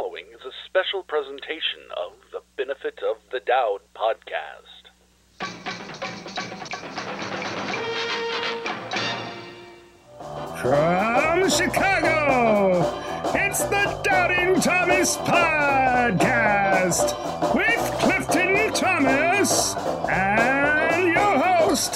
following is a special presentation of the Benefit of the Dowd podcast. From Chicago, it's the Doubting Thomas Podcast with Clifton Thomas and your host,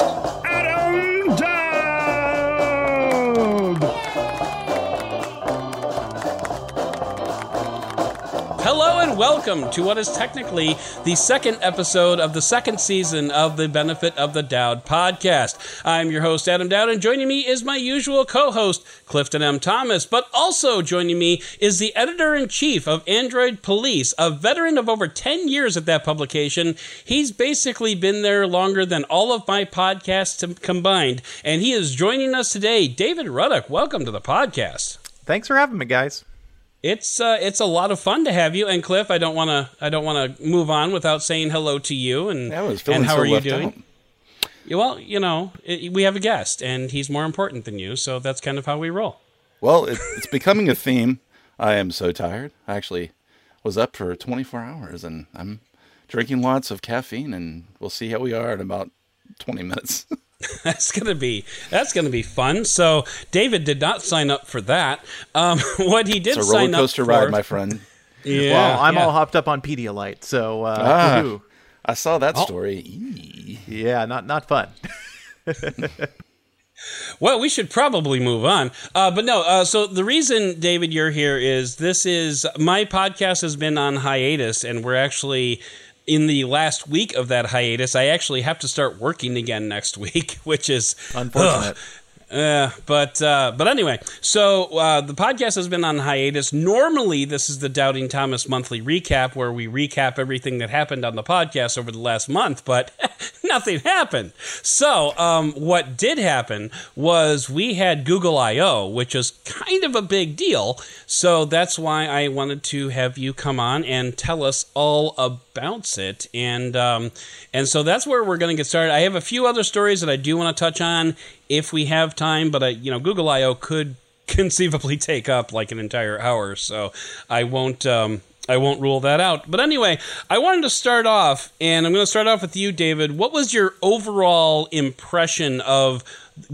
welcome to what is technically the second episode of the second season of the Benefit of the Dowd podcast. I'm your host, Adam Dowd, and joining me is my usual co host, Clifton M. Thomas. But also joining me is the editor in chief of Android Police, a veteran of over 10 years at that publication. He's basically been there longer than all of my podcasts combined, and he is joining us today. David Ruddock, welcome to the podcast. Thanks for having me, guys. It's uh, it's a lot of fun to have you. And Cliff, I don't want to I don't want to move on without saying hello to you. And and how so are you doing? out. Well, you know, it, we have a guest, and he's more important than you, so that's kind of how we roll. Well, it, it's becoming a theme. I am so tired. I actually was up for 24 hours and I'm drinking lots of caffeine, and we'll see how we are in about 20 minutes. That's gonna be that's gonna be fun. So David did not sign up for that. Um, what he did it's a roller sign up coaster for, ride, my friend. Yeah, well, I'm yeah. all hopped up on Pedialyte, so uh, Ah. woohoo. I saw that Oh. story. Eee. yeah, not not fun. Well, we should probably move on. Uh, but no, uh, so the reason, David, you're here is this is my podcast has been on hiatus, and we're actually in the last week of that hiatus. I actually have to start working again next week, which is Unfortunate. Uh, but uh, but anyway, so uh, the podcast has been on hiatus. Normally, this is the Doubting Thomas monthly recap, where we recap everything that happened on the podcast over the last month. But nothing happened. So um, what did happen was we had Google I/O, which is kind of a big deal. So that's why I wanted to have you come on and tell us all about it. And um, and so that's where we're going to get started. I have a few other stories that I do want to touch on if we have time, but I, you know, Google I/O could conceivably take up like an entire hour, so I won't. Um, I won't rule that out. But anyway, I wanted to start off, and I'm going to start off with you, David. What was your overall impression of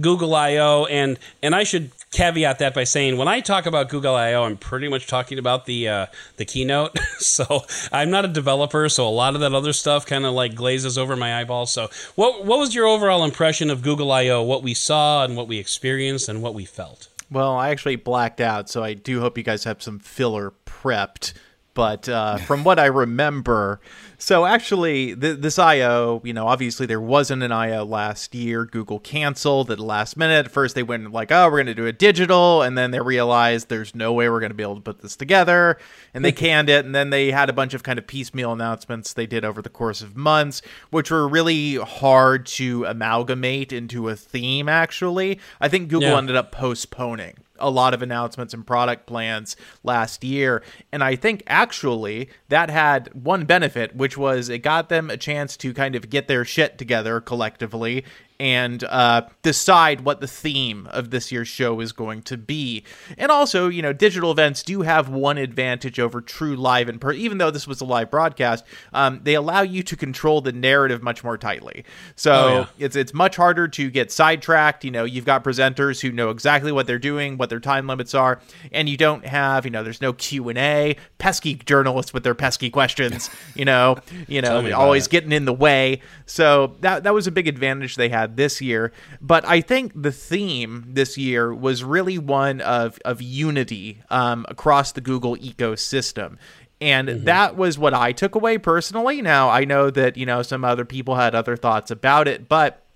Google I/O? And and I should caveat that by saying when I talk about Google I/O, I'm pretty much talking about the uh, the keynote. so I'm not a developer, so a lot of that other stuff kind of like glazes over my eyeballs. So what what was your overall impression of Google I/O? What we saw and what we experienced and what we felt. well, I actually blacked out, so I do hope you guys have some filler prepped. But uh, from what I remember, so actually, th- this I/O, you know, obviously there wasn't an I/O last year. Google canceled at the last minute. At first, they went like, "Oh, we're going to do a digital," and then they realized there's no way we're going to be able to put this together, and they canned it. And then they had a bunch of kind of piecemeal announcements they did over the course of months, which were really hard to amalgamate into a theme. Actually, I think Google Yeah. ended up postponing a lot of announcements and product plans last year. And I think actually that had one benefit, which was it got them a chance to kind of get their shit together collectively and uh, decide what the theme of this year's show is going to be. And also, you know, digital events do have one advantage over true live and person. Even though this was a live broadcast, um, they allow you to control the narrative much more tightly. So Oh, yeah. it's it's much harder to get sidetracked. You know, you've got presenters who know exactly what they're doing, what their time limits are, and you don't have, you know, there's no Q and A. Pesky journalists with their pesky questions. You know, you know, always it. getting in the way. So that that was a big advantage they had this year. But I think the theme this year was really one of of unity um, across the Google ecosystem. And that was what I took away personally. Now, I know that, you know, some other people had other thoughts about it, but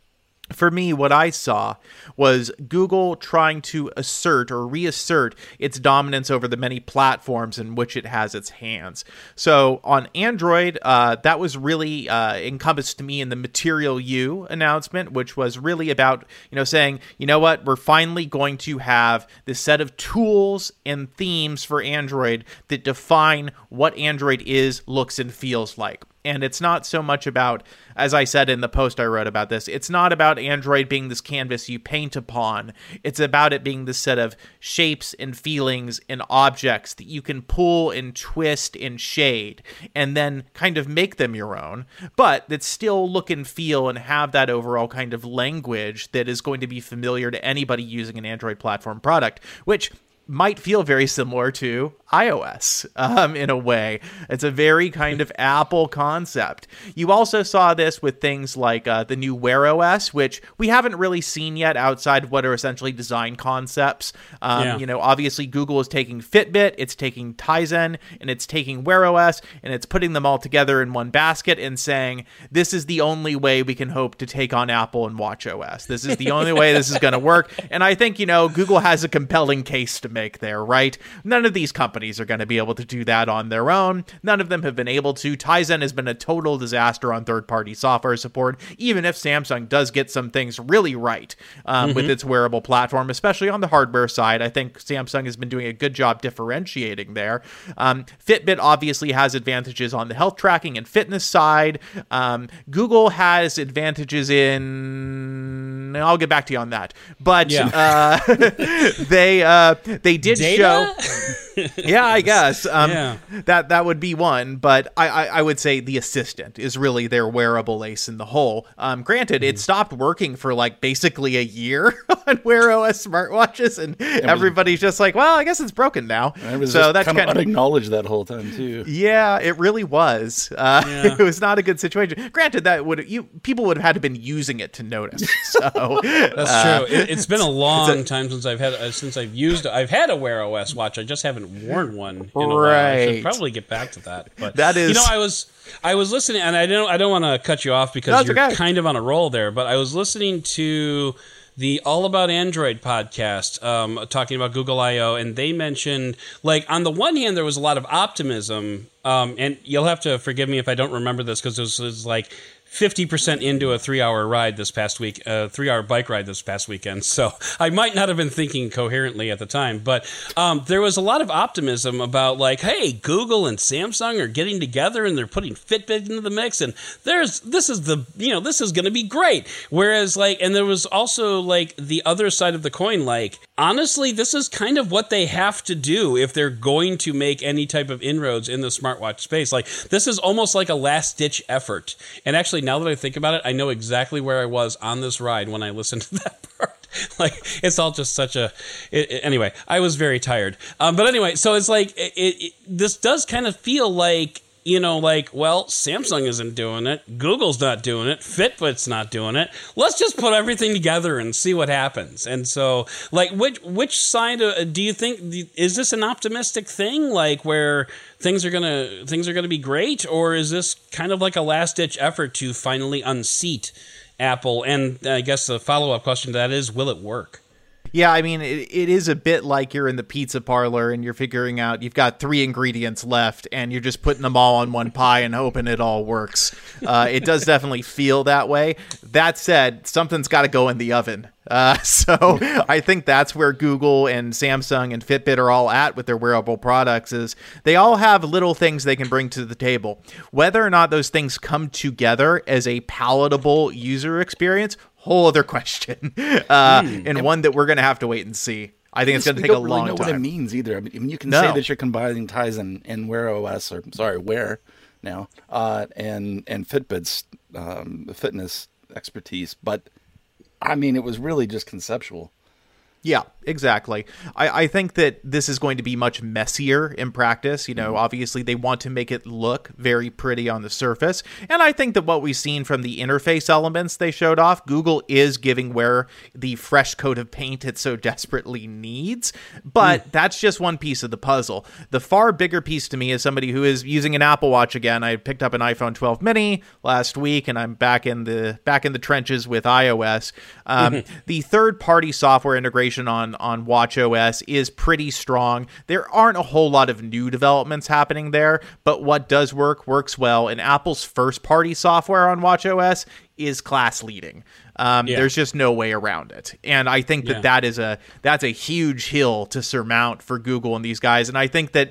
for me, what I saw was Google trying to assert or reassert its dominance over the many platforms in which it has its hands. So on Android, uh, that was really uh, encompassed to me in the Material You announcement, which was really about you know saying, you know what, we're finally going to have this set of tools and themes for Android that define what Android is, looks, and feels like And it's not so much about, as I said in the post I wrote about this, it's not about Android being this canvas you paint upon. It's about it being this set of shapes and feelings and objects that you can pull and twist and shade and then kind of make them your own, but that still look and feel and have that overall kind of language that is going to be familiar to anybody using an Android platform product, which might feel very similar to iOS um, in a way. It's a very kind of Apple concept. You also saw this with things like uh, the new Wear OS, which we haven't really seen yet outside of what are essentially design concepts. Um, Yeah. You know, obviously Google is taking Fitbit, it's taking Tizen, and it's taking Wear OS, and it's putting them all together in one basket and saying, this is the only way we can hope to take on Apple and Watch OS. This is the only way this is going to work. And I think, you know, Google has a compelling case to make there, right? None of these companies are going to be able to do that on their own. None of them have been able to. Tizen has been a total disaster on third party software support, even if Samsung does get some things really right um, with its wearable platform, especially on the hardware side. I think Samsung has been doing a good job differentiating there. Um, Fitbit obviously has advantages on the health tracking and fitness side. Um, Google has advantages in. I'll get back to you on that. But Yeah. uh, they uh, they did Data? show yeah, I guess. Um, Yeah. That that would be one, but I, I I would say the assistant is really their wearable ace in the hole. Um, granted, Mm-hmm. it stopped working for like basically a year on Wear OS smartwatches, and everybody's just like, well, I guess it's broken now. Was so that's kind of kind of unacknowledged that whole time too. yeah, it really was. Uh, Yeah. It was not a good situation. Granted, that would you people would have had to been using it to notice. So That's uh, true. It, it's been a long time since I've had uh, since I've used I've had a Wear OS watch. I just haven't worn one in a while. I Right. should probably get back to that. But that is, you know, I was I was listening, and I don't I don't want to cut you off because No, you're okay. kind of on a roll there. But I was listening to the All About Android podcast, um, talking about Google I/O, and they mentioned like on the one hand there was a lot of optimism, um, and you'll have to forgive me if I don't remember this because this was like. 50% into a three hour ride this past week, a three hour bike ride this past weekend. So I might not have been thinking coherently at the time, but um, there was a lot of optimism about, like, hey, Google and Samsung are getting together and they're putting Fitbit into the mix, and there's this is the, you know, this is going to be great. Whereas, like, and there was also, like, the other side of the coin, like, honestly, this is kind of what they have to do if they're going to make any type of inroads in the smartwatch space. Like, this is almost like a last ditch effort. And actually, now that I think about it, I know exactly where I was on this ride when I listened to that part. Like, it's all just such a. It, it- anyway, I was very tired. Um, but anyway, so it's like, it, this does kind of feel like you know, like, well, Samsung isn't doing it, Google's not doing it, Fitbit's not doing it. Let's just put everything together and see what happens. And so, like, which which side uh, do you think is this an optimistic thing, like where things are gonna things are gonna be great, or is this kind of like a last ditch effort to finally unseat Apple? And I guess the follow up question to that is, will it work? Yeah, I mean, it, it is a bit like you're in the pizza parlor and you're figuring out you've got three ingredients left and you're just putting them all on one pie and hoping it all works. Uh, it does definitely feel that way. That said, something's got to go in the oven. Uh, so I think that's where Google and Samsung and Fitbit are all at with their wearable products is they all have little things they can bring to the table. Whether or not those things come together as a palatable user experience, whole other question, uh, and one that we're going to have to wait and see. I think it's going to take a long time i don't know what it means either. I mean, you can No. say that you're combining Tizen and Wear OS, or sorry, Wear now, uh, and and Fitbit's um, fitness expertise, but I mean, it was really just conceptual. Yeah, exactly. I, I think that this is going to be much messier in practice. You know, mm-hmm. obviously they want to make it look very pretty on the surface. And I think that what we've seen from the interface elements they showed off, Google is giving Wear the fresh coat of paint it so desperately needs. But mm. that's just one piece of the puzzle. The far bigger piece to me is somebody who is using an Apple Watch again. I picked up an iPhone 12 mini last week and I'm back in the back in the trenches with iOS. Um, mm-hmm. the third party software integration on on Watch OS is pretty strong. There aren't a whole lot of new developments happening there, but what does work works well. And Apple's first party software on Watch OS is class leading. Um, Yeah. There's just no way around it, and I think that Yeah. that is a that's a huge hill to surmount for Google and these guys. And I think that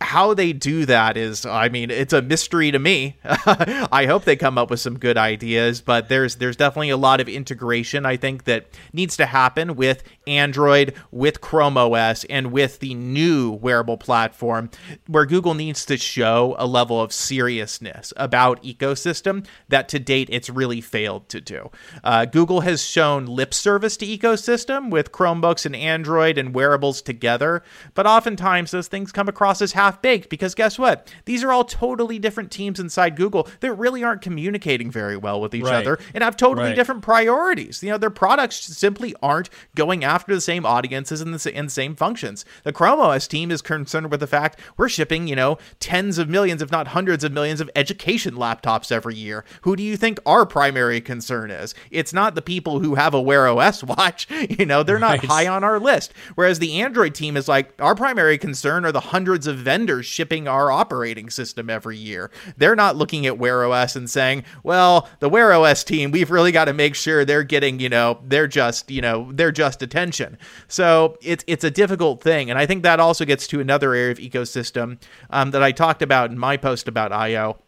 how they do that is i mean it's a mystery to me. I hope they come up with some good ideas but there's there's definitely a lot of integration i think that needs to happen with android with chrome os and with the new wearable platform where google needs to show a level of seriousness about ecosystem that to date it's really failed to do. Uh, google has shown lip service to ecosystem with chromebooks and android and wearables together but oftentimes those things come across as half baked because guess what? These are all totally different teams inside Google that really aren't communicating very well with each Right. other and have totally Right. different priorities. You know, their products simply aren't going after the same audiences and the, and same functions. The Chrome OS team is concerned with the fact we're shipping, you know, tens of millions, if not hundreds of millions of education laptops every year. Who do you think our primary concern is? It's not the people who have a Wear OS watch. You know, they're not Right. high on our list. Whereas the Android team is like, our primary concern are the hundreds of vendors shipping our operating system every year. They're not looking at Wear OS and saying, well, the Wear OS team, we've really got to make sure they're getting, you know, they're just, you know, they're just attention. So it's it's a difficult thing. And I think that also gets to another area of ecosystem um, that I talked about in my post about IO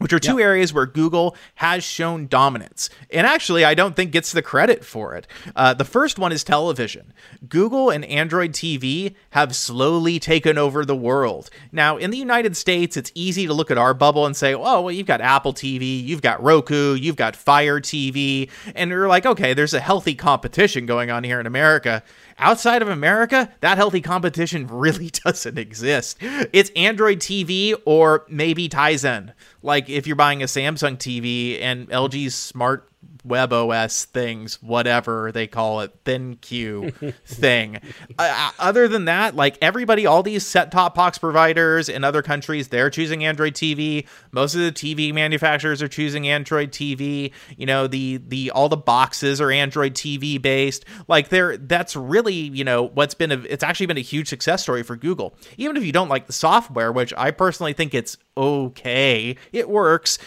which are two areas where Google has shown dominance. And actually, I don't think gets the credit for it. Uh, the first one is television. Google and Android TV have slowly taken over the world. Now, in the United States, it's easy to look at our bubble and say, oh, well, you've got Apple TV, you've got Roku, you've got Fire TV. And you're like, okay, there's a healthy competition going on here in America. Outside of America, that healthy competition really doesn't exist. It's Android TV or maybe Tizen. Like if you're buying a Samsung TV and LG's smart web OS things, whatever they call it, thin ThinQ thing. Uh, other than that, like everybody, all these set top box providers in other countries, they're choosing Android TV. Most of the TV manufacturers are choosing Android TV. You know, the the all the boxes are Android TV based. Like they're that's really you know what's been a it's actually been a huge success story for Google. Even if you don't like the software, which I personally think it's okay, it works.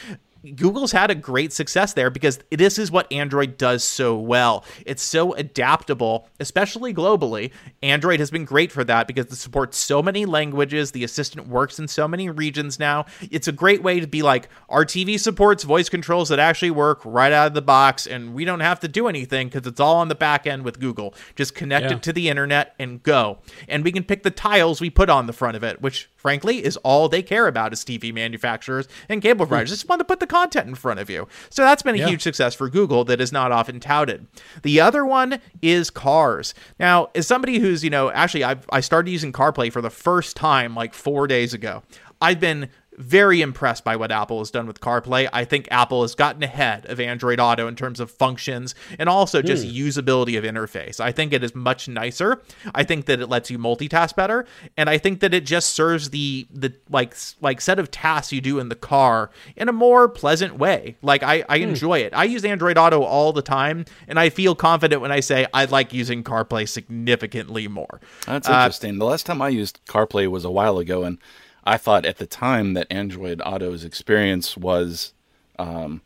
Google's had a great success there because this is what Android does so well. It's so adaptable, especially globally. Android has been great for that because it supports so many languages. The assistant works in so many regions now. It's a great way to be like, our TV supports voice controls that actually work right out of the box, and we don't have to do anything because it's all on the back end with Google. Just connect Yeah. it to the internet and go. And we can pick the tiles we put on the front of it, which frankly is all they care about as TV manufacturers and cable hmm. providers. Just want to put the content in front of you. So that's been a Yeah. huge success for Google that is not often touted. The other one is cars. Now, as somebody who's, you know, actually I've, I started using CarPlay for the first time like four days ago. I've been very impressed by what Apple has done with CarPlay. I think Apple has gotten ahead of Android Auto in terms of functions and also just usability of interface. I think it is much nicer. I think that it lets you multitask better, and I think that it just serves the the like like set of tasks you do in the car in a more pleasant way. Like I, I enjoy it. I use Android Auto all the time, and I feel confident when I say I like using CarPlay significantly more. That's Uh, interesting. the last time I used CarPlay was a while ago, and I thought at the time that Android Auto's experience was, um,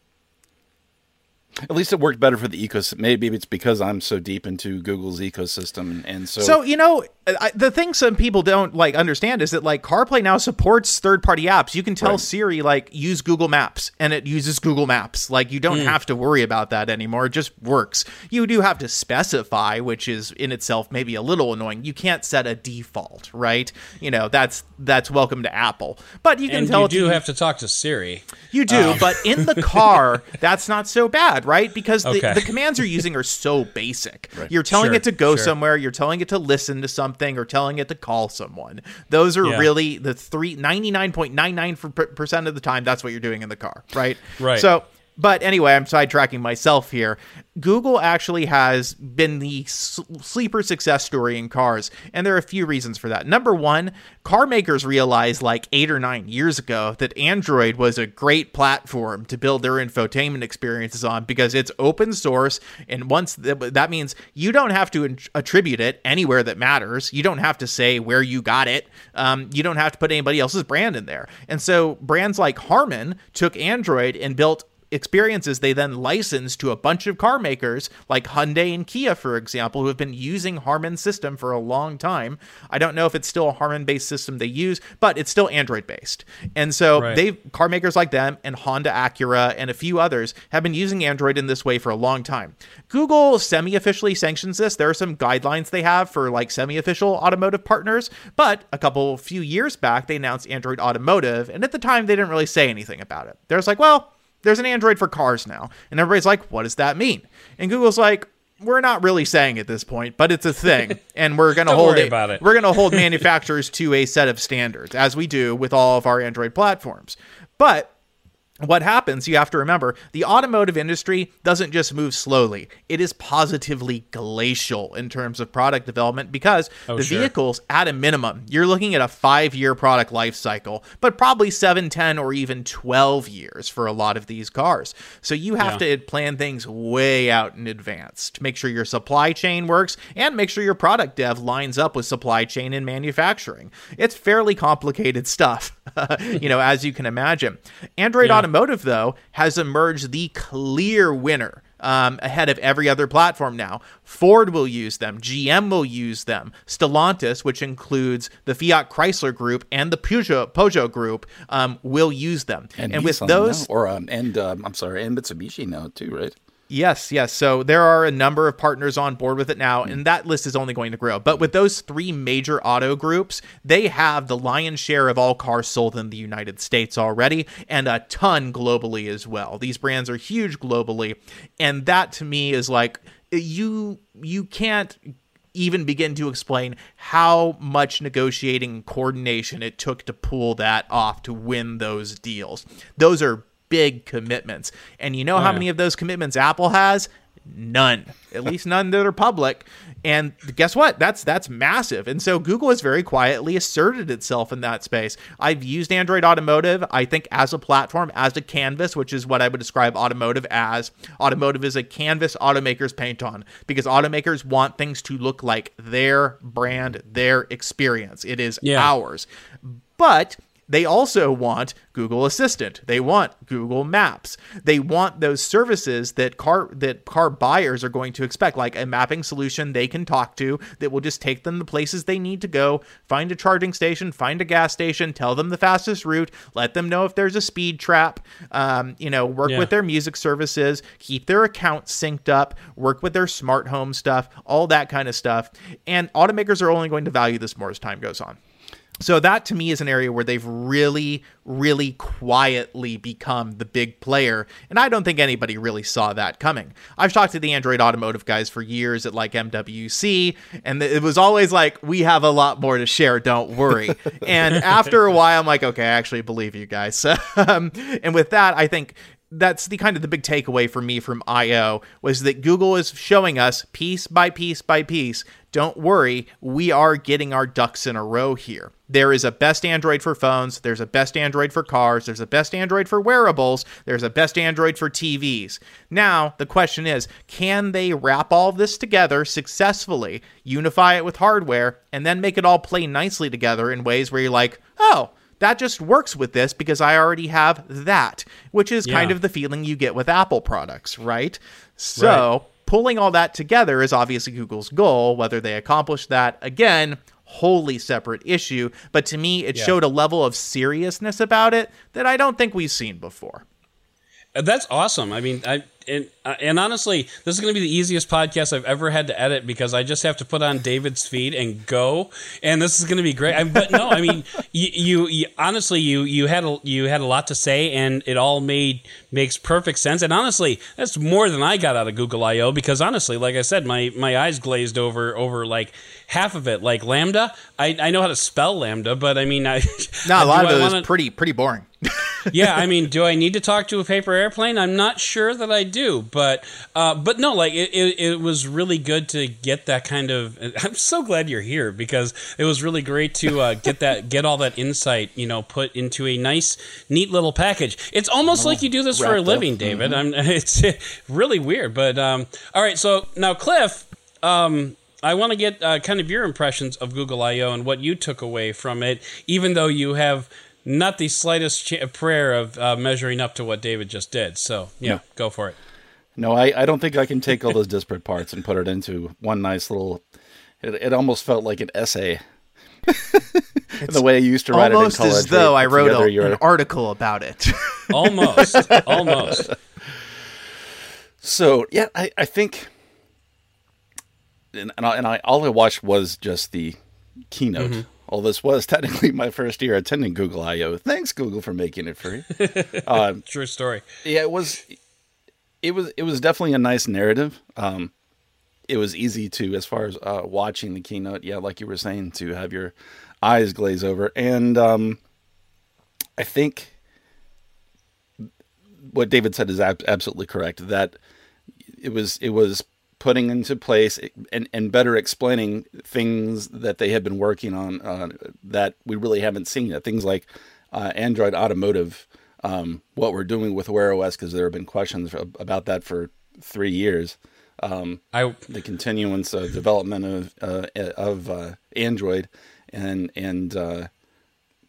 at least it worked better for the ecosystem. Maybe it's because I'm so deep into Google's ecosystem, and so, So you know, I, the thing some people don't like understand is that like CarPlay now supports third-party apps. You can tell Right. Siri like use Google Maps, and it uses Google Maps. Like you don't hmm. have to worry about that anymore. It just works. You do have to specify, which is in itself maybe a little annoying. You can't set a default, right? You know that's that's welcome to Apple, but you can And tell you do have to talk to Siri. you do, um. but in the car, that's not so bad, right? Because the, Okay. the commands you're using are so basic. You're telling Sure, it to go sure. somewhere, you're telling it to listen to something, or telling it to call someone. Those are Yeah. really the three ninety nine point nine nine percent of the time. That's what you're doing in the car, right? Right. So. But anyway, I'm sidetracking myself here. Google actually has been the sleeper success story in cars, and there are a few reasons for that. Number one, car makers realized like eight or nine years ago that Android was a great platform to build their infotainment experiences on because it's open source, and once th- that means you don't have to attribute it anywhere that matters. You don't have to say where you got it. Um, you don't have to put anybody else's brand in there. And so brands like Harman took Android and built experiences they then license to a bunch of car makers like Hyundai and Kia, for example, who have been using Harman system for a long time. I don't know if it's still a Harman based system they use, but it's still Android based. And so Right. they car makers like them and Honda Acura and a few others have been using Android in this way for a long time. Google semi officially sanctions this. There are some guidelines they have for like semi official automotive partners, but a couple few years back they announced Android Automotive, and at the time they didn't really say anything about it. They're just like, well, there's an Android for cars now. And everybody's like, what does that mean? And Google's like, we're not really saying at this point, but it's a thing, and we're gonna hold worry it. about it. We're gonna hold manufacturers to a set of standards, as we do with all of our Android platforms. But what happens, you have to remember, the automotive industry doesn't just move slowly. It is positively glacial in terms of product development because Oh, the sure. vehicles, at a minimum, you're looking at a five year product life cycle, but probably seven, 10, or even 12 years for a lot of these cars. So you have Yeah. to plan things way out in advance to make sure your supply chain works and make sure your product dev lines up with supply chain and manufacturing. It's fairly complicated stuff, you know, as you can imagine. Android Yeah. Automotive, though, has emerged the clear winner. Um, ahead of every other platform now. Ford will use them. GM will use them. Stellantis, which includes the Fiat Chrysler Group and the Peugeot, Peugeot Group, um, will use them. And, And, with those, now, or um, and um, I'm sorry, and Mitsubishi now too, right? Yes, yes. So there are a number of partners on board with it now, hmm. and that list is only going to grow. But with those three major auto groups, they have the lion's share of all cars sold in the United States already, and a ton globally as well. These brands are huge globally, and that to me is like you you can't even begin to explain how much negotiating and coordination it took to pull that off to win those deals. Those are big commitments. And you know how oh, yeah. many of those commitments Apple has? None. At least none that are public. And guess what? That's that's massive. And so Google has very quietly asserted itself in that space. I've used Android Automotive, I think, as a platform, as a canvas, which is what I would describe automotive as. Automotive is a canvas automakers paint on because automakers want things to look like their brand, their experience. It is Yeah. ours. But they also want Google Assistant. They want Google Maps. They want those services that car that car buyers are going to expect, like a mapping solution they can talk to that will just take them the places they need to go, find a charging station, find a gas station, tell them the fastest route, let them know if there's a speed trap, um, you know, work Yeah. with their music services, keep their accounts synced up, work with their smart home stuff, all that kind of stuff. And automakers are only going to value this more as time goes on. So that to me is an area where they've really, really quietly become the big player. And I don't think anybody really saw that coming. I've talked to the Android automotive guys for years at like MWC, and it was always like, we have a lot more to share, don't worry. and after a while, I'm like, okay, I actually believe you guys. um, and with that, I think that's the kind of the big takeaway for me from IO was that Google is showing us piece by piece by piece. Don't worry, we are getting our ducks in a row here. There is a best Android for phones, there's a best Android for cars, there's a best Android for wearables, there's a best Android for TVs. Now, the question is, can they wrap all this together successfully, unify it with hardware, and then make it all play nicely together in ways where you're like, "Oh, that just works with this because I already have that, which is kind of the feeling you get with Apple products, right? So, pulling all that together is obviously Google's goal. Whether they accomplish that, again, wholly separate issue. But to me, it Yeah. showed a level of seriousness about it that I don't think we've seen before. Uh, That's awesome. I mean, I and uh, and honestly, this is going to be the easiest podcast I've ever had to edit because I just have to put on David's feed and go, and this is going to be great. I, but no, I mean, you, you, you honestly, you you had a, you had a lot to say, and it all made makes perfect sense. And honestly, that's more than I got out of Google I/O because honestly, like I said, my my eyes glazed over over like half of it. Like LaMDA, I, I know how to spell LaMDA, but I mean, I No, a lot do of I it was wanna- pretty pretty boring. yeah, I mean, do I need to talk to a paper airplane? I'm not sure that I do, but uh, but no, like it, it, it was really good to get that kind of. I'm so glad you're here because it was really great to uh, get that get all that insight, you know, put into a nice, neat little package. It's almost like you do this for a wrapped up. living, David. I'm, it's really weird, but um, all right. So now, Cliff. Um, I want to get uh, kind of your impressions of Google I/O and what you took away from it, even though you have not the slightest ch- prayer of uh, measuring up to what David just did. So yeah, No. go for it. No, I, I don't think I can take all those disparate parts and put it into one nice little. It, it almost felt like an essay. the way I used to write it in college. Almost as though I wrote a, your- an article about it. Almost, almost. So yeah, I, I think, and and, I, and I all I watched was just the keynote. Mm-hmm. All this was technically my first year attending Google I/O. Thanks Google for making it free. True story. yeah, it was, it was it was definitely a nice narrative. Um, it was easy to as far as uh, watching the keynote. Yeah, like you were saying, to have your eyes glaze over, and um, I think what David said is ab- absolutely correct. That it was it was putting into place and, and better explaining things that they have been working on uh, that we really haven't seen yet. Things like uh, Android Automotive, um, what we're doing with Wear OS, because there have been questions about that for three years. I The continuance of development of uh, of uh, Android and and uh,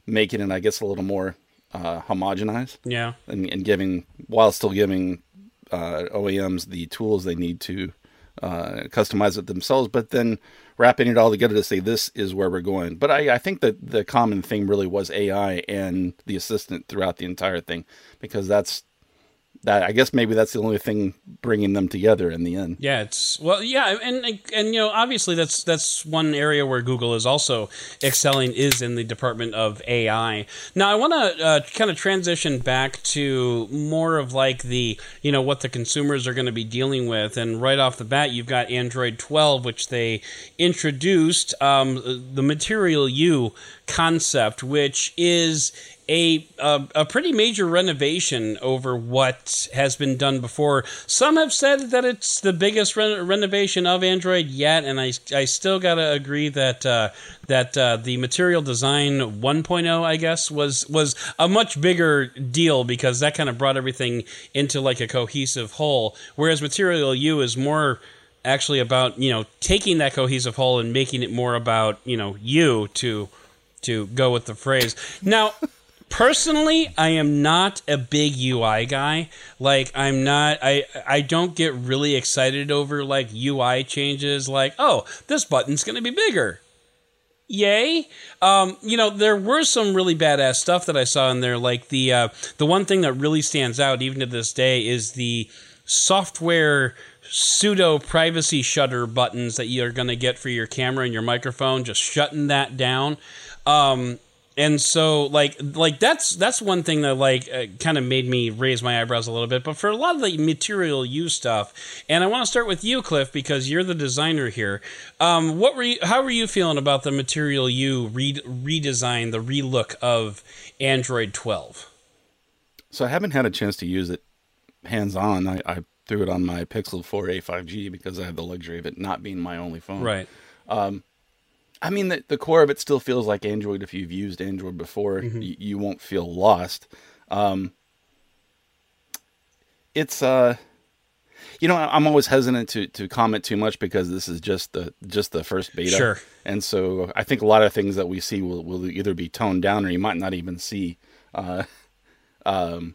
making it, I guess, a little more uh, homogenized yeah. and, and giving while still giving uh, OEMs the tools they need to uh, customize it themselves, but then wrapping it all together to say this is where we're going. But I, I think that the common theme really was AI and the assistant throughout the entire thing, because that's that. I guess maybe that's the only thing bringing them together in the end. Yeah, it's well, yeah, and and you know, obviously that's that's one area where Google is also excelling is in the department of AI. Now, I want to uh, kind of transition back to more of like the you know what the consumers are going to be dealing with, and right off the bat, you've got Android 12, which they introduced um, the Material You concept, which is a, a a pretty major renovation over what has been done before. Some have said that it's the biggest re- renovation of Android yet, and I, I still gotta agree that uh, that uh, the Material Design 1.0, I guess, was was a much bigger deal because that kind of brought everything into like a cohesive whole. Whereas Material You is more actually about you know taking that cohesive whole and making it more about you know you to to go with the phrase now personally i am not a big ui guy. Like i'm not i i don't get really excited over like ui changes like oh this button's going to be bigger. Yay. Um, you know there were some really badass stuff that i saw in there like the uh, the one thing that really stands out even to this day is the software pseudo privacy shutter buttons that you're going to get for your camera and your microphone just shutting that down. Um, and so like like that's that's one thing that like uh, kind of made me raise my eyebrows a little bit but for a lot of the material you stuff and i want to start with you cliff because you're the designer here um, what were you how were you feeling about the material you re- redesign the relook of android 12 So I haven't had a chance to use it hands on. I, I threw it on my Pixel 4a 5G because I have the luxury of it not being my only phone. right I mean, the, the core of it still feels like Android. If you've used Android before, y- you won't feel lost. Um, it's uh, you know, I'm always hesitant to, to comment too much because this is just the just the first beta. Sure. And so I think a lot of things that we see will, will either be toned down or you might not even see. Uh, um,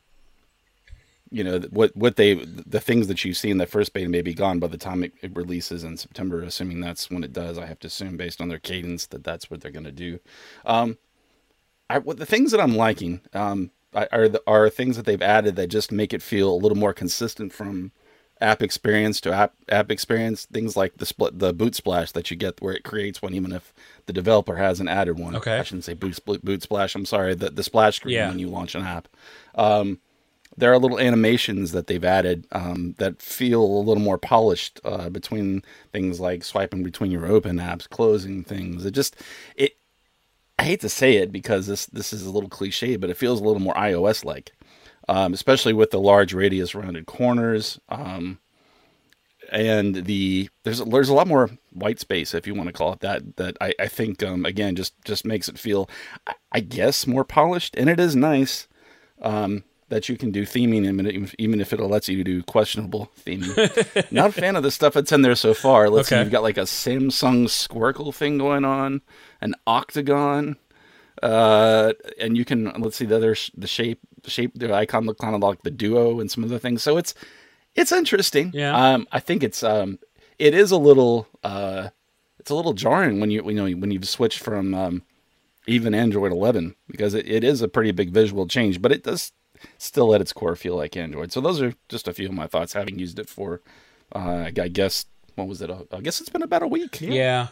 you know what what they the things that you see in the first beta may be gone by the time it, it releases in September. Assuming that's when it does, I have to assume based on their cadence that that's what they're going to do. Um, I, what the things that I'm liking um, are the, are things that they've added that just make it feel a little more consistent from app experience to app app experience. Things like the split the boot splash that you get where it creates one even if the developer hasn't added one. Okay. I shouldn't say boot boot splash. I'm sorry. The the splash screen Yeah. when you launch an app. Um, there are little animations that they've added um, that feel a little more polished uh, between things like swiping between your open apps, closing things. It just it. I hate to say it because this this is a little cliche, but it feels a little more iOS like, um, especially with the large radius rounded corners. Um, and the there's there's a lot more white space if you want to call it that that I, I think um, again just just makes it feel I, I guess more polished and it is nice um, that you can do theming even even if it lets you do questionable theming. Not a fan of the stuff that's in there so far. Let's see, you've got like a Samsung Squircle thing going on, an octagon. uh, and you can let's see the other sh- the shape the shape the icon look kind of like the duo and some other things. So it's it's interesting. Yeah. Um, I think it's um, it is a little uh, it's a little jarring when you you know when you've switched from um, even Android 11 because it, it is a pretty big visual change, but it does still at its core feel like Android. So those are just a few of my thoughts having used it for uh, I guess what was it? I guess it's been about a week. Yeah.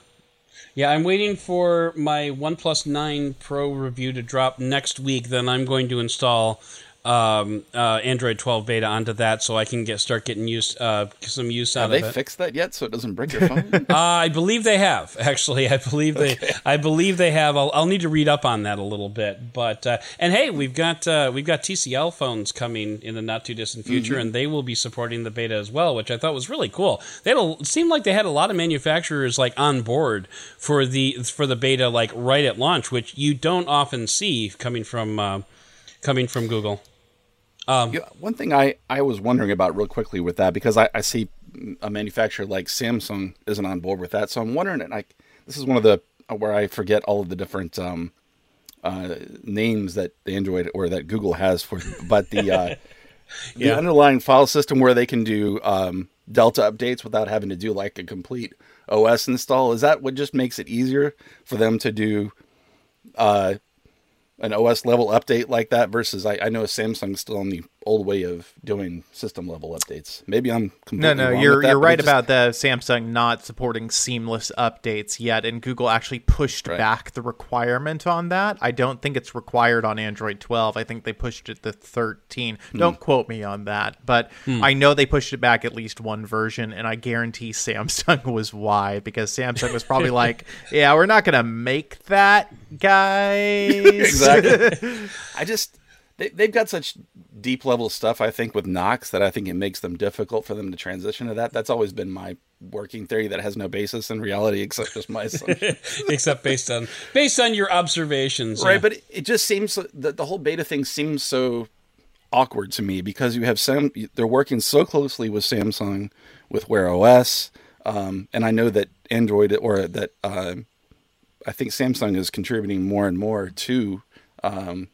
Yeah, I'm waiting for my OnePlus 9 Pro review to drop next week. Then I'm going to install um, uh, Android 12 beta onto that, so I can get start getting use uh, some use out Have of they fixed that yet so it doesn't break your phone? Uh, I believe they have. Actually, I believe they. I believe they have. I'll, I'll need to read up on that a little bit. But uh, and hey, we've got uh, we've got TCL phones coming in the not too distant future, and they will be supporting the beta as well, which I thought was really cool. They had a, it seemed like they had a lot of manufacturers like on board for the for the beta like right at launch, which you don't often see coming from uh, coming from Google. Yeah, one thing I, I was wondering about real quickly with that because I, I see a manufacturer like Samsung isn't on board with that, so I'm wondering. And I this is one of the where I forget all of the different um, uh, names that Android or that Google has for, but the uh, the underlying file system where they can do um, Delta updates without having to do like a complete OS install. Is that what just makes it easier for them to do uh, an OS level update like that versus I, I know Samsung's still on the old way of doing system level updates. Maybe I'm completely No, no, wrong you're with that, you're right just- about the Samsung not supporting seamless updates yet, and Google actually pushed Right. back the requirement on that. I don't think it's required on Android 12. I think they pushed it to 13. Hmm. Don't quote me on that, but I know they pushed it back at least one version, and I guarantee Samsung was why because Samsung was probably like, "Yeah, we're not gonna make that, guys." exactly. I just they, they've got such deep level stuff. I think with Knox that I think it makes them difficult for them to transition to that. That's always been my working theory that has no basis in reality except just my assumption. Except based on based on your observations, right yeah. but it, it just seems the, the whole beta thing seems so awkward to me because you have Sam they're working so closely with Samsung with Wear OS um, and I know that Android or that uh, I think Samsung is contributing more and more to um,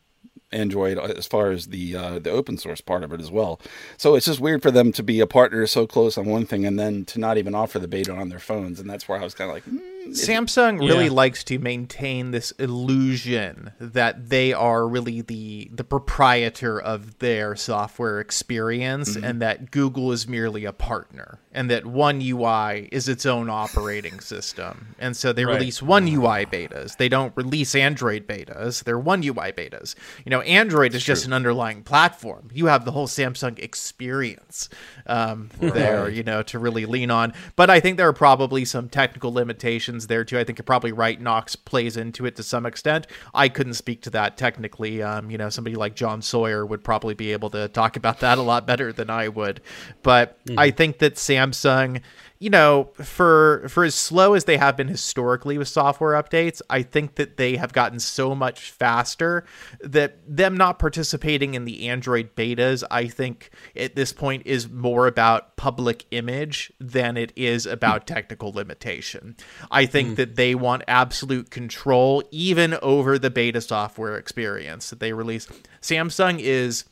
Android as far as the uh, the open source part of it as well. So it's just weird for them to be a partner so close on one thing and then to not even offer the beta on their phones, and that's where I was kind of like, hmm, Samsung really Yeah. likes to maintain this illusion that they are really the the proprietor of their software experience and that Google is merely a partner and that One UI is its own operating system. And so they Right. release One UI betas. They don't release Android betas. They're One UI betas. You know, Android is just an underlying platform. You have the whole Samsung experience um, there, you know, to really lean on. But I think there are probably some technical limitations there too. I think you're probably right. Knox plays into it to some extent. I couldn't speak to that technically. Um, you know, somebody like John Sawyer would probably be able to talk about that a lot better than I would. But I think that Samsung you know, for for as slow as they have been historically with software updates, I think that they have gotten so much faster that them not participating in the Android betas, I think at this point is more about public image than it is about technical limitation. I think hmm. that they want absolute control even over the beta software experience that they release. Samsung is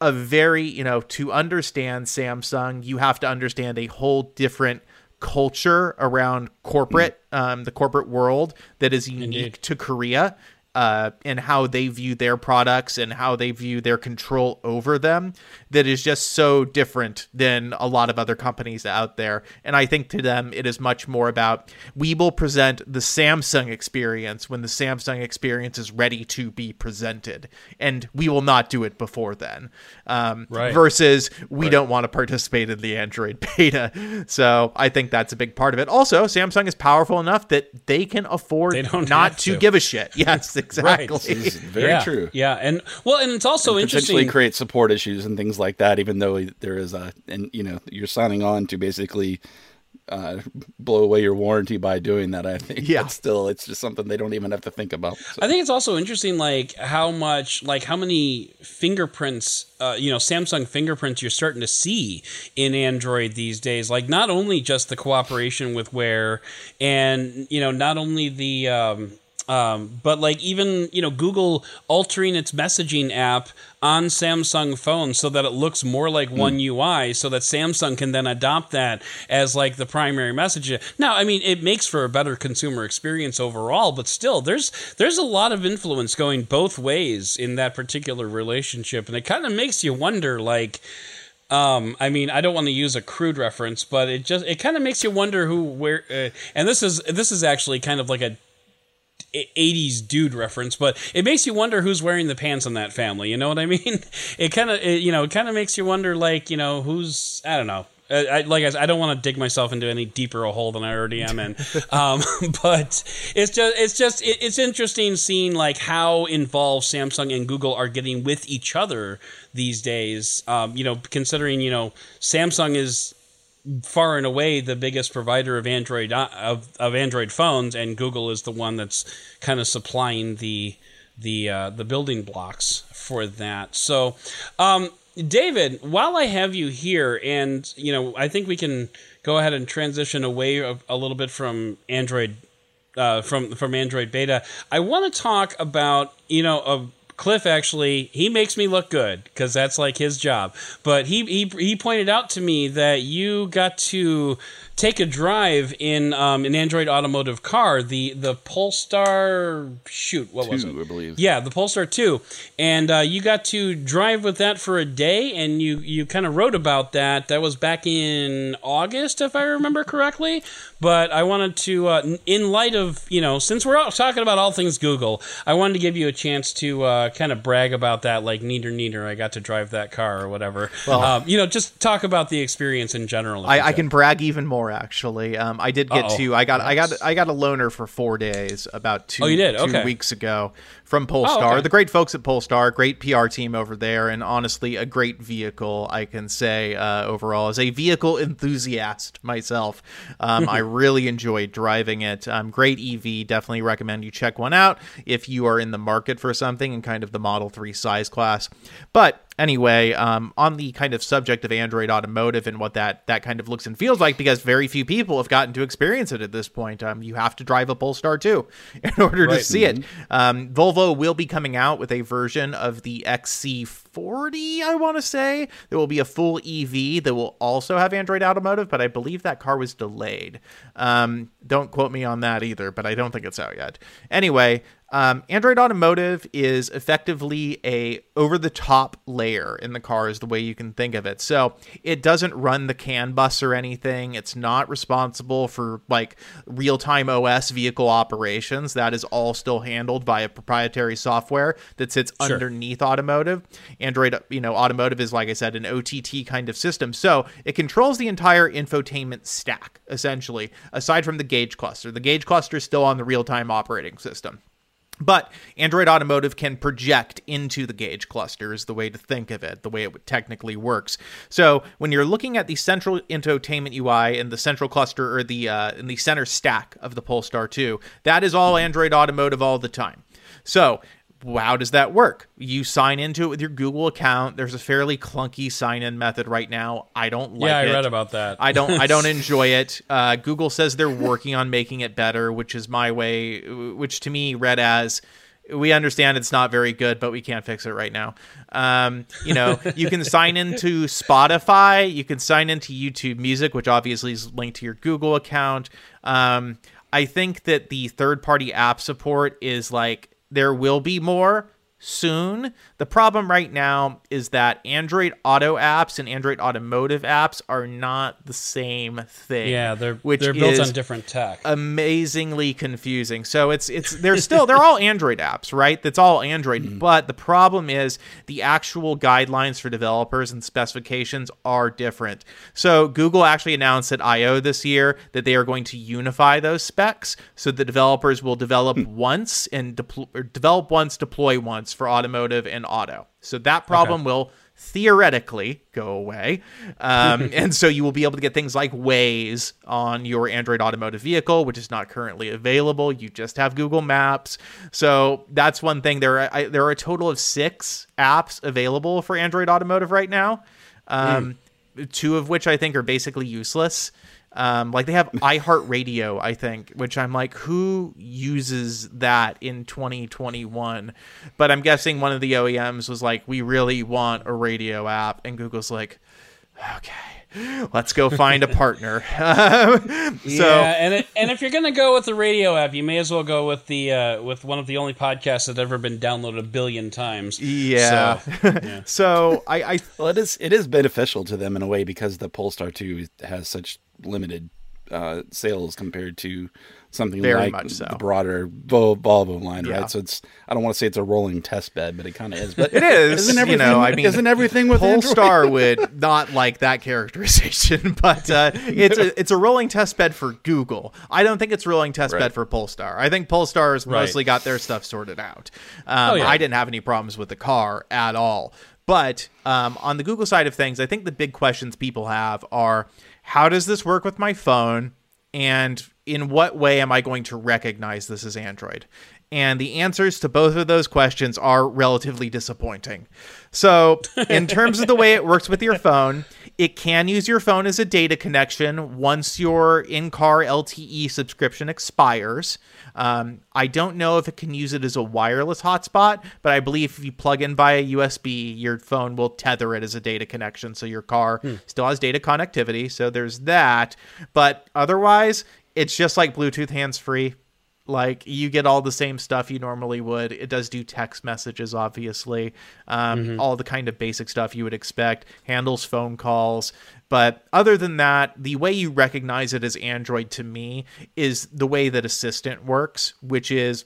a very, you know, to understand Samsung, you have to understand a whole different culture around corporate, um, the corporate world that is unique Indeed. to Korea. Uh, and how they view their products and how they view their control over them that is just so different than a lot of other companies out there. And I think to them, it is much more about we will present the Samsung experience when the Samsung experience is ready to be presented, and we will not do it before then. Um, Right. Versus, we don't want to participate in the Android beta. So I think that's a big part of it. Also, Samsung is powerful enough that they can afford They don't to. to. give a shit. Yes, exactly. This is very yeah, true. Yeah, and well, and it's also potentially interesting. create support issues and things like that. Even though there is a, and you know, you're signing on to basically uh, blow away your warranty by doing that. I think. Yeah. But still, it's just something they don't even have to think about. So. I think it's also interesting, like how much, like how many fingerprints, uh, you know, Samsung fingerprints you're starting to see in Android these days. Like not only just the cooperation with Wear, and you know, not only the. Um, um, but like even you know Google altering its messaging app on Samsung phones so that it looks more like One UI, so that Samsung can then adopt that as like the primary message. Now, I mean, it makes for a better consumer experience overall, but still, there's there's a lot of influence going both ways in that particular relationship, and it kind of makes you wonder, like. Um, I mean, I don't want to use a crude reference, but it just it kind of makes you wonder who where. Uh, and this is this is actually kind of like a 80s dude reference, but it makes you wonder who's wearing the pants in that family. You know what I mean? It kind of, you know, it kind of makes you wonder, like, you know, who's, I don't know. I, like I, said, I don't want to dig myself into any deeper a hole than I already am in, um, but it's just it's just it, it's interesting seeing like how involved Samsung and Google are getting with each other these days. Um, you know, considering you know Samsung is far and away the biggest provider of Android uh, of, of Android phones, and Google is the one that's kind of supplying the the uh, the building blocks for that. So, um, David, while I have you here, and you know, I think we can go ahead and transition away a, a little bit from Android. Uh, from from Android Beta, I want to talk about you know Cliff actually he makes me look good because that's like his job. But he he he pointed out to me that you got to take a drive in um, an Android automotive car, the the Polestar shoot, what Two, was it? I believe. Yeah, the Polestar two, and uh, you got to drive with that for a day, and you you kind of wrote about that. That was back in August, if I remember correctly. But I wanted to, uh, in light of you know, since we're out talking about all things Google, I wanted to give you a chance to uh, kind of brag about that, like neater neater. I got to drive that car or whatever. Well- um, you know, just talk about the experience in general. I, I can brag even more actually. Um, I did get Uh-oh. to I got I got I got a loaner for four days about two Oh, you did? two Okay. weeks ago from Polestar. okay. The great folks at Polestar, great PR team over there, and honestly a great vehicle. I can say uh, overall as a vehicle enthusiast myself, um, I really enjoyed driving it. Um, great EV. Definitely recommend you check one out if you are in the market for something in kind of the Model Three size class. But anyway, um, on the kind of subject of Android Automotive and what that that kind of looks and feels like, because very few people have gotten to experience it at this point. Um, you have to drive a Polestar 2 in order to Right. see it. Um, Volvo will be coming out with a version of the XC40, I want to say. There will be a full EV that will also have Android Automotive, but I believe that car was delayed. Um, don't quote me on that either, but I don't think it's out yet. Anyway, um, Android Automotive is effectively a over-the-top layer in the car, is the way you can think of it. So it doesn't run the CAN bus or anything. It's not responsible for like real-time OS vehicle operations. That is all still handled by a proprietary software that sits Sure. underneath automotive. Android, you know, automotive is like I said, an OTT kind of system. So it controls the entire infotainment stack essentially, aside from the gauge cluster. The gauge cluster is still on the real-time operating system. But Android Automotive can project into the gauge cluster, is the way to think of it, the way it technically works. So when you're looking at the central infotainment UI and the central cluster or the uh, in the center stack of the Polestar 2, that is all Android Automotive all the time. So how does that work? You sign into it with your Google account. There's a fairly clunky sign-in method right now. I don't like yeah, I it. read about that. I don't I don't enjoy it. Uh, Google says they're working on making it better, which is my way, which to me read as we understand it's not very good, but we can't fix it right now. Um, you know, you can sign into Spotify, you can sign into YouTube Music, which obviously is linked to your Google account. Um, I think that the third party app support is like there will be more soon. The problem right now is that Android Auto apps and Android Automotive apps are not the same thing. yeah, they're which they're built on different tech. amazingly confusing. So it's it's they're still they're all Android apps, right? That's all Android. Mm-hmm. But the problem is the actual guidelines for developers and specifications are different. So Google actually announced at I/O this year that they are going to unify those specs, so the developers will develop hmm. once and deploy develop once, deploy once for automotive and auto. So that problem will theoretically go away. Um, and so you will be able to get things like Waze on your Android automotive vehicle, which is not currently available. You just have Google Maps. So that's one thing. There are, I, there are a total of six apps available for Android automotive right now, um, two of which I think are basically useless. Um, like they have iHeartRadio, I think, which I'm like, who uses that in 2021? But I'm guessing one of the OEMs was like, we really want a radio app, and Google's like, okay. Let's go find a partner. so yeah, and it, and if you're gonna go with the radio app, you may as well go with the uh, with one of the only podcasts that ever been downloaded a billion times. Yeah. So, yeah. So I, I Well, it is it is beneficial to them in a way because the Polestar 2 has such limited uh, sales compared to something Very like much so. the broader Vo- Volvo line, Yeah. right? So it's I don't want to say it's a rolling test bed, but it kind of is. But It is, Isn't you everything? know, I mean, isn't everything with Polestar would not like that characterization, but uh, it's a it's a rolling test bed for Google. I don't think it's a rolling test Right. bed for Polestar. I think Polestar has Right. mostly got their stuff sorted out. Um, Oh, yeah. I didn't have any problems with the car at all. But um, on the Google side of things, I think the big questions people have are: How does this work with my phone? And in what way am I going to recognize this as Android? And the answers to both of those questions are relatively disappointing. So, in terms of the way it works with your phone, it can use your phone as a data connection once your in car LTE subscription expires. Um, I don't know if it can use it as a wireless hotspot, but I believe if you plug in via USB, your phone will tether it as a data connection. So your car still has data connectivity. So there's that. But otherwise, it's just like Bluetooth hands free. Like you get all the same stuff you normally would. It does do text messages, obviously, um, all the kind of basic stuff you would expect. Handles phone calls, but other than that, the way you recognize it as Android to me is the way that Assistant works, which is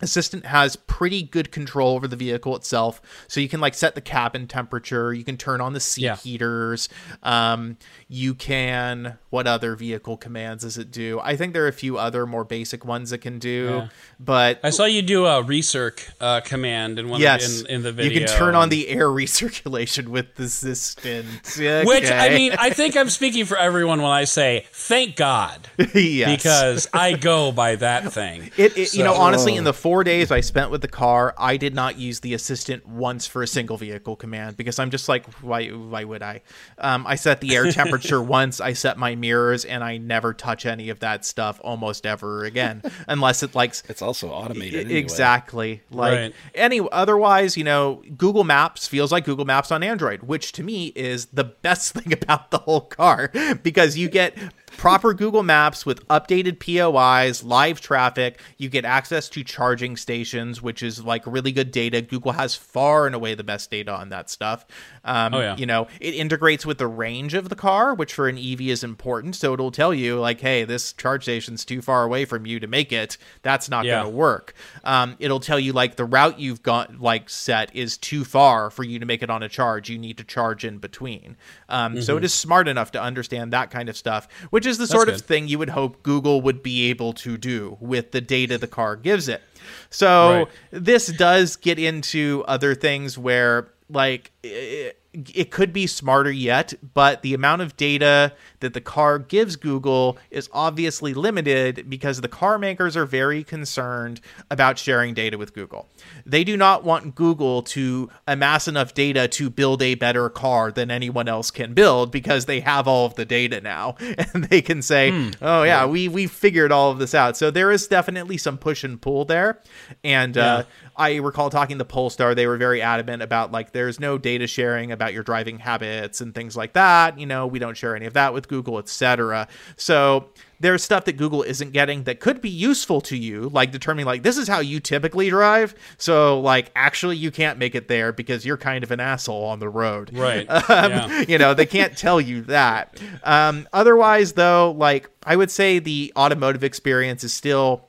Assistant has pretty good control over the vehicle itself. So you can like set the cabin temperature, you can turn on the seat Yeah. heaters, um, you can what other vehicle commands does it do? I think there are a few other more basic ones it can do, Yeah. but I saw you do a recirc uh, command in one yes, of, in, in the video. you can turn on the air recirculation with the Assistant. Which I mean, I think I'm speaking for everyone when I say thank God yes. because I go by that thing. It, it you know, honestly, in the four days I spent with the car, I did not use the assistant once for a single vehicle command because I'm just like, why? Why would I? Um, I set the air temperature once. I set my mirrors, and I never touch any of that stuff almost ever again, unless it likes It's also automated. Anyway. Exactly. Like Right. any otherwise, you know, Google Maps feels like Google Maps on Android, which to me is the best thing about the whole car because you get proper Google Maps with updated POIs, live traffic, you get access to charging stations, which is like really good data. Google has far and away the best data on that stuff. Um, Oh, yeah. you know, it integrates with the range of the car, which for an EV is important. So it'll tell you like, hey, this charge station's too far away from you to make it. That's not Yeah. going to work. Um, it'll tell you like the route you've got like set is too far for you to make it on a charge. You need to charge in between. Um, So it is smart enough to understand that kind of stuff, which is the sort of thing you would hope Google would be able to do with the data the car gives it. So Right. this does get into other things where like it, it could be smarter yet but the amount of data that the car gives google is obviously limited because the car makers are very concerned about sharing data with google. They do not want google to amass enough data to build a better car than anyone else can build because they have all of the data now. And they can say oh yeah we we figured all of this out. So there is definitely some push and pull there. And uh I recall talking to Polestar. They were very adamant about like there's no data sharing about your driving habits and things like that. You know, we don't share any of that with Google, etc. So there's stuff that Google isn't getting that could be useful to you, like determining like this is how you typically drive. So like actually you can't make it there because you're kind of an asshole on the road. Right. Um, Yeah. You know, they can't tell you that. Um, otherwise, though, like I would say the automotive experience is still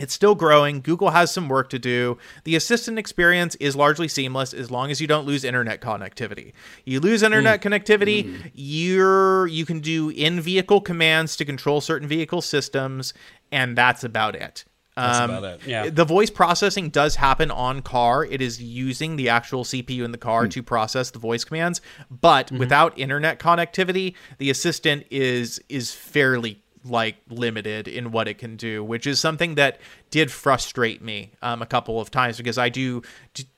it's still growing. Google has some work to do. The assistant experience is largely seamless as long as you don't lose internet connectivity. You lose internet mm. connectivity, mm. you're you can do in-vehicle commands to control certain vehicle systems, and that's about it. That's Um, about it, yeah. The voice processing does happen on car. It is using the actual CPU in the car mm. to process the voice commands, but mm-hmm. without internet connectivity, the assistant is is fairly like limited in what it can do, which is something that did frustrate me um, a couple of times because I do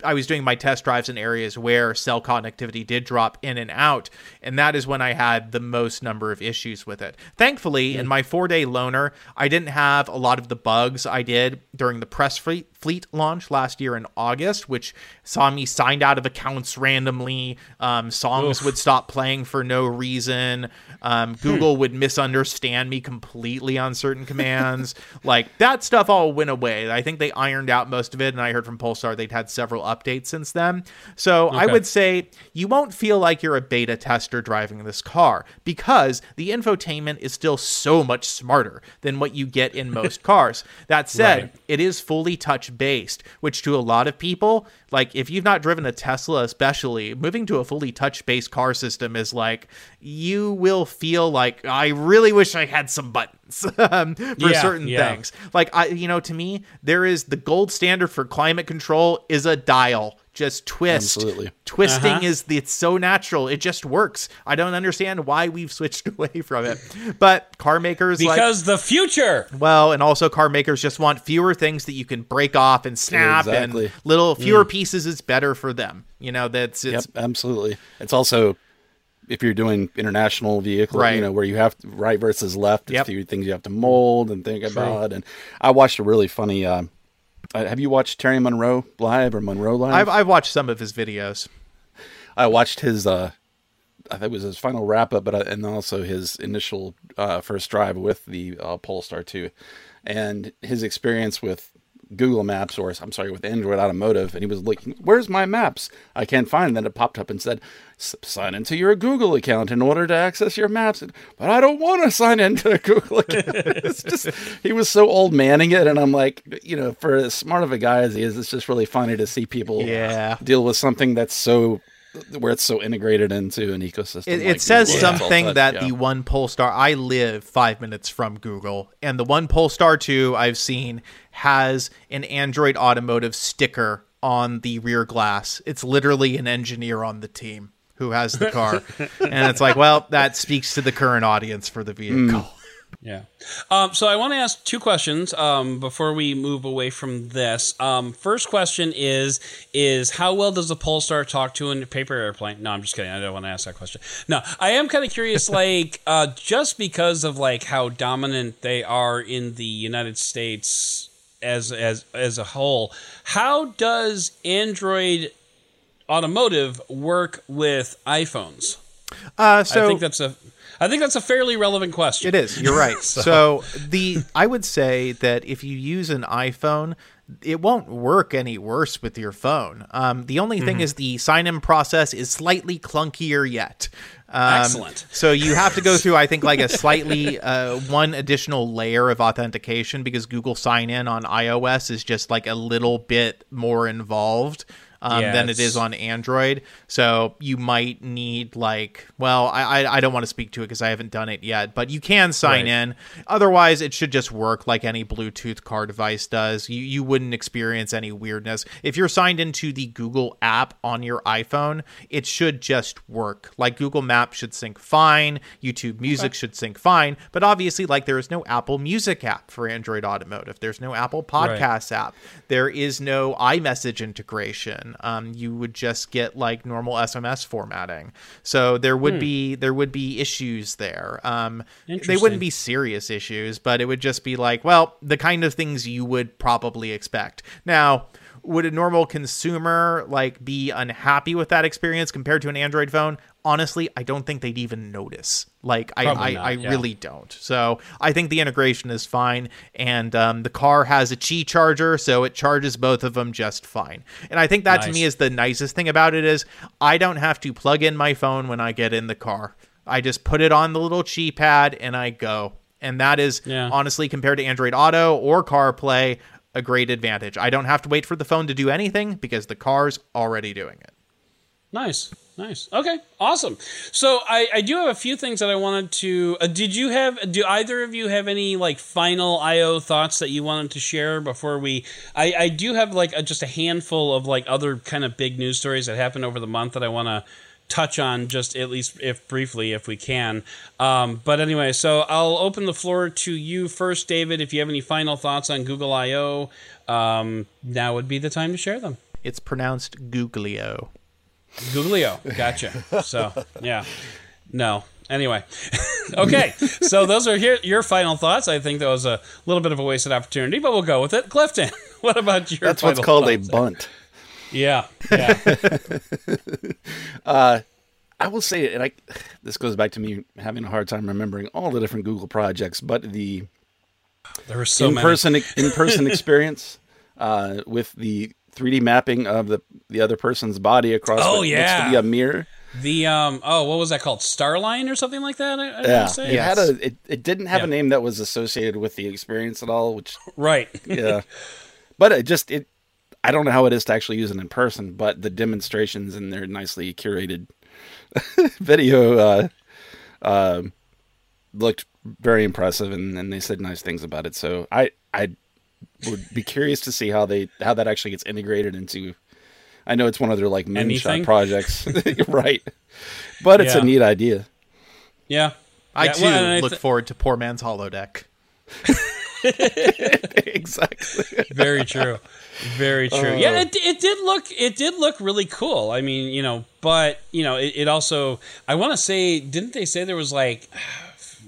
I was doing my test drives in areas where cell connectivity did drop in and out, and that is when I had the most number of issues with it. Thankfully, in my four day loaner, I didn't have a lot of the bugs I did during the press fleet fleet launch last year in August, which saw me signed out of accounts randomly. Um, songs Oof. would stop playing for no reason. Um, Google would misunderstand me completely on certain commands. like that stuff all went away. I think they ironed out most of it, and I heard from Polestar they'd had several updates since then. So I would say you won't feel like you're a beta tester driving this car because the infotainment is still so much smarter than what you get in most cars. That said, Right. it is fully touch based, which to a lot of people, like if you've not driven a Tesla, especially, moving to a fully touch based car system is like you will feel like I really wish I had some buttons um, for Yeah, certain yeah. things. Like I, you know, to me, there is the gold standard for climate control is a dial. Just twist. Absolutely. Twisting Uh-huh. is the, it's so natural. It just works. I don't understand why we've switched away from it. But car makers like Because the future. well, and also car makers just want fewer things that you can break off and snap Exactly. and little fewer pieces is better for them. You know, that's Yep, it's absolutely. It's also if you're doing international vehicle, Right. you know, where you have right versus left, Yep. few things you have to mold and think about. And I watched a really funny. Uh, uh, have you watched Terry Monroe live or Monroe live? I've I've watched some of his videos. I watched his. Uh, I think it was his final wrap up, but uh, and also his initial uh, first drive with the uh, Polestar 2, and his experience with Google Maps, or I'm sorry, with Android Automotive, and he was looking, "Where's my maps? I can't find." them. then it popped up and said, "Sign into your Google account in order to access your maps." But I don't want to sign into a Google account. it's just he was so old manning it, and I'm like, you know, for as smart of a guy as he is, it's just really funny to see people Yeah. deal with something that's so where it's so integrated into an ecosystem. It, like it says Google. Something touch, that yeah. the one Polestar I live five minutes from Google, and the one Polestar two I've seen has an Android Automotive sticker on the rear glass. It's literally an engineer on the team who has the car, and it's like, well, that speaks to the current audience for the vehicle. Hmm. Yeah. Um, so I want to ask two questions um, before we move away from this. Um, first question is is how well does the Polestar talk to a paper airplane? No, I'm just kidding. I don't want to ask that question. No, I am kind of curious. like, uh, just because of like how dominant they are in the United States as as as a whole, how does Android Automotive work with iPhones? Uh, so I think that's a I think that's a fairly relevant question. It is. You're right. so. the I would say that if you use an iPhone, it won't work any worse with your phone. Um, the only Mm-hmm. thing is the sign-in process is slightly clunkier yet. Um, Excellent. So you have to go through, I think, like a slightly uh, one additional layer of authentication because Google Sign In on iOS is just like a little bit more involved um, Yeah, than it it's- on Android. So you might need like, well, I I, I don't want to speak to it because I haven't done it yet, but you can sign Right. in. Otherwise, it should just work like any Bluetooth car device does. You you wouldn't experience any weirdness if you're signed into the Google app on your iPhone. It should just work. Like Google Maps should sync fine. YouTube Music should sync fine. But obviously, like there is no Apple Music app for Android Automotive. There's no Apple Podcasts app. There is no iMessage integration. Um, you would just get like normal SMS formatting. So there would be there would be issues there. Um, they wouldn't be serious issues, but it would just be like, well, the kind of things you would probably expect. Now, would a normal consumer like be unhappy with that experience compared to an Android phone? Honestly, I don't think they'd even notice. Like, I, Probably I, not, I yeah. really don't. So I think the integration is fine, and um, the car has a Qi charger, so it charges both of them just fine. And I think that to me is the nicest thing about it is I don't have to plug in my phone when I get in the car. I just put it on the little Qi pad and I go. And that is Yeah. honestly compared to Android Auto or CarPlay a great advantage. I don't have to wait for the phone to do anything because the car's already doing it. Nice, nice. Okay, awesome. So I, I do have a few things that I wanted to. Uh, did you have? Do either of you have any like final IO thoughts that you wanted to share before we? I, I do have like a, just a handful of like other kind of big news stories that happened over the month that I want to touch on just at least if briefly if we can. Um, but anyway, so I'll open the floor to you first, David. If you have any final thoughts on Google I/O, um, now would be the time to share them. It's pronounced Googlio. Googlio, gotcha. so yeah, no. Anyway, okay. So those are here, your final thoughts. I think that was a little bit of a wasted opportunity, but we'll go with it. Clifton, what about your? That's what's called a bunt. Yeah, yeah. uh, I will say, and I this goes back to me having a hard time remembering all the different Google projects, but the There were so in many. person in person experience uh, with the 3D mapping of the the other person's body across Oh, what looks yeah. to be a mirror. The um oh what was that called Starline or something like that? I, I Yeah, say? it had a it, it didn't have Yeah. a name that was associated with the experience at all, which right. yeah, but it just it I don't know how it is to actually use it in person, but the demonstrations and their nicely curated video uh, uh, looked very impressive, and, and they said nice things about it. So I I would be curious to see how they how that actually gets integrated into. I know it's one of their like Anything? moonshot projects, right? But it's Yeah. a neat idea. Yeah. I Yeah, too well, I look th- forward to Poor Man's Holodeck. exactly. Very true. Very true. yeah, uh. it, it did look it did look really cool. I mean, you know, but you know, it, it also I want to say, didn't they say there was like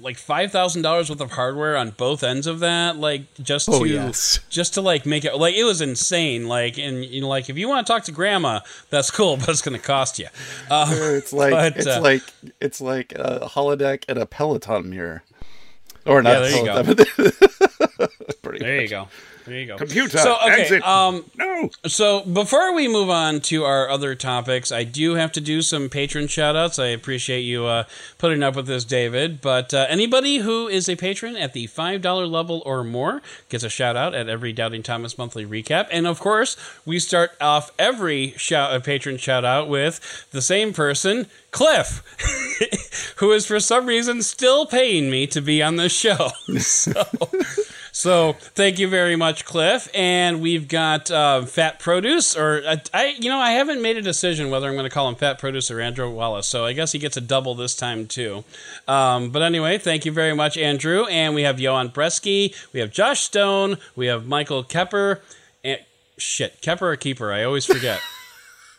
like five thousand dollars worth of hardware on both ends of that, like just Oh, to yes. just to like make it like it was insane. Like, and you know, like if you want to talk to grandma, that's cool, but it's going to cost you. Uh, It's like But, it's uh, like it's like a holodeck and a Peloton mirror, or not Yeah, there you go. Peloton. there you go. There you go. Computer, So okay, exit. um, No. So before we move on to our other topics, I do have to do some patron shoutouts. I appreciate you uh, putting up with this, David. But uh, anybody who is a patron at the $5 level or more gets a shout out at every Doubting Thomas monthly recap. And of course, we start off every shout, uh, patron shout out with the same person, Cliff, who is for some reason still paying me to be on this show. so. So thank you very much, Cliff. And we've got uh, Fat Produce, or uh, I, you know, I haven't made a decision whether I'm going to call him Fat Produce or Andrew Wallace. So I guess he gets a double this time too. Um, but anyway, thank you very much, Andrew. And we have Johan Bresky, we have Josh Stone, we have Michael Kepper, and shit, Kepper or Keeper? I always forget.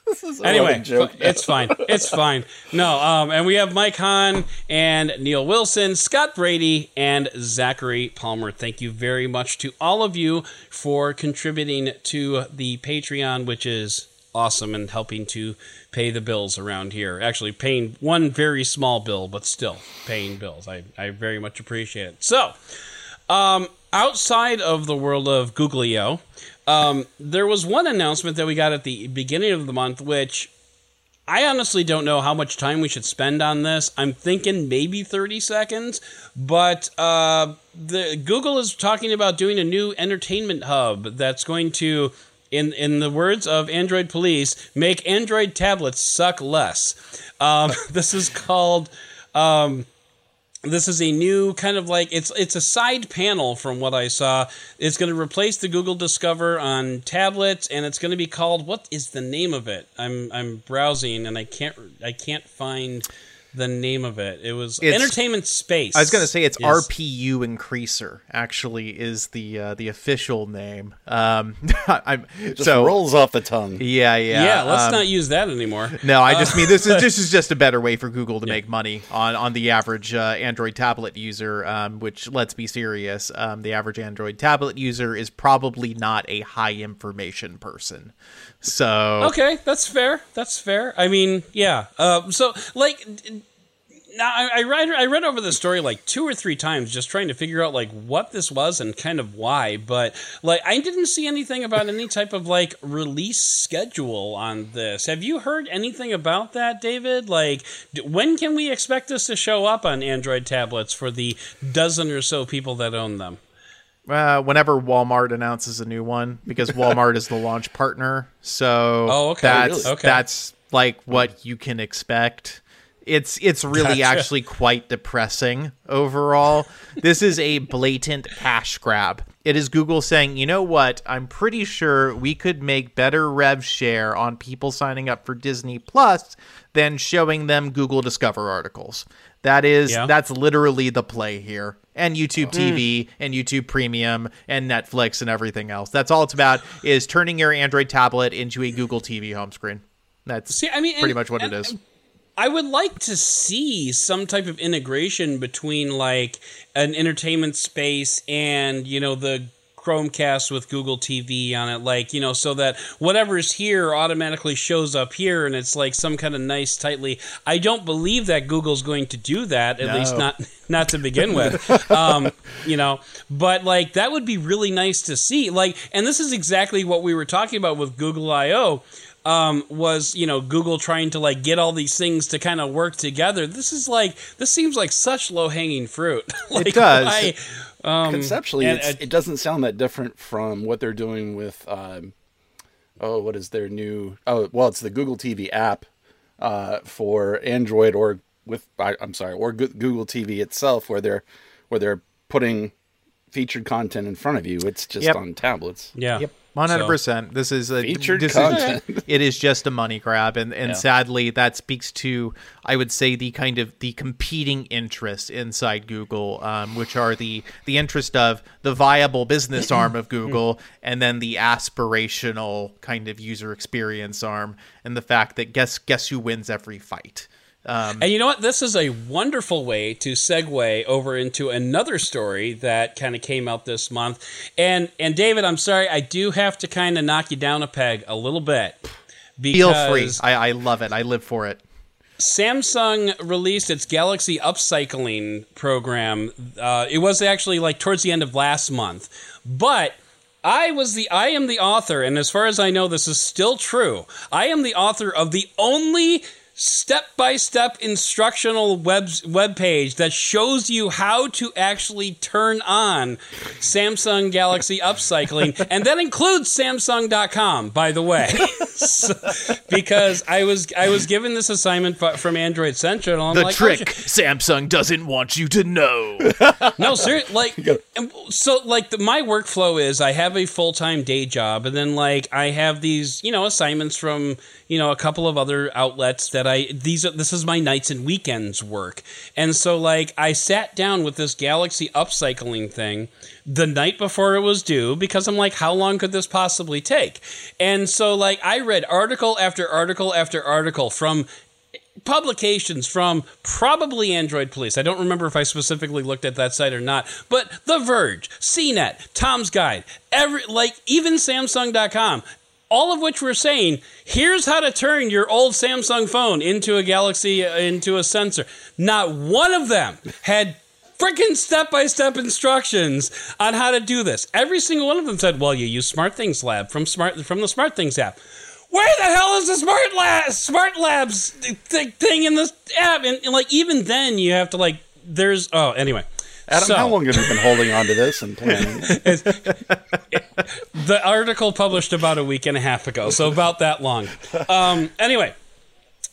Anyway, joke it's fine. It's fine. No, um, and we have Mike Hahn and Neil Wilson, Scott Brady, and Zachary Palmer. Thank you very much to all of you for contributing to the Patreon, which is awesome and helping to pay the bills around here. Actually, paying one very small bill, but still paying bills. I, I very much appreciate it. So, um, outside of the world of Googlio, um, there was one announcement that we got at the beginning of the month, which I honestly don't know how much time we should spend on this. I'm thinking maybe 30 seconds, but uh, the Google is talking about doing a new entertainment hub that's going to, in in the words of Android Police, make Android tablets suck less. Um, this is called. Um, this is a new kind of like it's it's a side panel from what I saw. It's going to replace the Google Discover on tablets, and it's going to be called what is the name of it? I'm I'm browsing and I can't I can't find the name of it. It was It's- Entertainment Space. I was gonna say it's is- RPU increaser. Actually, is the uh, the official name. Um, I'm Just so rolls off the tongue. yeah, yeah. Yeah, let's um, not use that anymore. No, I just mean this is this is just a better way for Google to make money on on the average uh, Android tablet user. Um, which let's be serious, um, the average Android tablet user is probably not a high information person. So Okay, that's fair. That's fair. I mean, yeah. Uh, so, like, d- now I, I read I read over the story like two or three times, just trying to figure out like what this was and kind of why. But like, I didn't see anything about any type of like release schedule on this. Have you heard anything about that, David? Like, d- when can we expect this to show up on Android tablets for the dozen or so people that own them? uh, whenever Walmart announces a new one, because Walmart is the launch partner, so Oh, okay. that's Really? Okay. that's like what you can expect. It's it's really Gotcha. actually quite depressing overall. this is a blatant cash grab. It is Google saying, "You know what? I'm pretty sure we could make better rev share on people signing up for Disney Plus than showing them Google Discover articles." That is Yeah. that's literally the play here. And YouTube mm. TV and YouTube Premium and Netflix and everything else. That's all it's about is turning your Android tablet into a Google TV home screen. That's See, I mean, pretty and- much what and- it is. I would like to see some type of integration between like an entertainment space and you know the Chromecast with Google TV on it, like you know, so that whatever's here automatically shows up here, and it's like some kind of nice, tightly. I don't believe that Google's going to do that, at least not not to begin with. um, you know, but like that would be really nice to see. Like, and this is exactly what we were talking about with Google I/O um, was you know Google trying to like get all these things to kind of work together. This is like this seems like such low hanging fruit. like, does. why- um, Conceptually, and, it's, uh, it doesn't sound that different from what they're doing with, um, oh, what is their new? Oh, well, it's the Google TV app uh, for Android or with, I, I'm sorry, or Google TV itself, where they're where they're putting featured content in front of you. It's just Yep. on tablets. yeah, Yep, one hundred percent. This is a Featured this content. Is, it is just a money grab, and and Yeah. sadly, that speaks to I would say the kind of the competing interests inside Google, um, which are the the interest of the viable business arm of Google, and then the aspirational kind of user experience arm, and the fact that guess guess who wins every fight. And you know what? This is a wonderful way to segue over into another story that kind of came out this month. And and David, I'm sorry, I do have to kind of knock you down a peg a little bit. Feel free. I, I love it. I live for it. Samsung released its Galaxy upcycling program. Uh, it was actually like towards the end of last month, but I was the I am the author, and as far as I know, this is still true. I am the author of the only step-by-step instructional web web page that shows you how to actually turn on Samsung Galaxy upcycling and that includes samsung.com by the way So- because I was I was given this assignment from Android Central and The like, oh, trick oh, Samsung doesn't want you to know. no, seriously, like, so, like, the, my workflow is I have a full time day job, and then, like, I have these, you know, assignments from, you know, a couple of other outlets that I, these are, this is my nights and weekends work. And so, like, I sat down with this Galaxy upcycling thing the night before it was due because I'm like, how long could this possibly take? And so, like, I read article after article after article from publications from probably Android Police. I don't remember if I specifically looked at that site or not, but The Verge, CNET, Tom's Guide, every like even Samsung.com. All of which were saying, here's how to turn your old Samsung phone into a Galaxy, uh, into a sensor. Not one of them had freaking step by step instructions on how to do this. Every single one of them said, well, you use SmartThings Lab from Smart from the SmartThings app. Where the hell is the Smart Lab Smart Labs th- thing in this app? And, and, like even then, you have to like. There's oh anyway. Adam, So- how long have you been holding on to this and planning? the article published about a week and a half ago, so about that long. Um, anyway,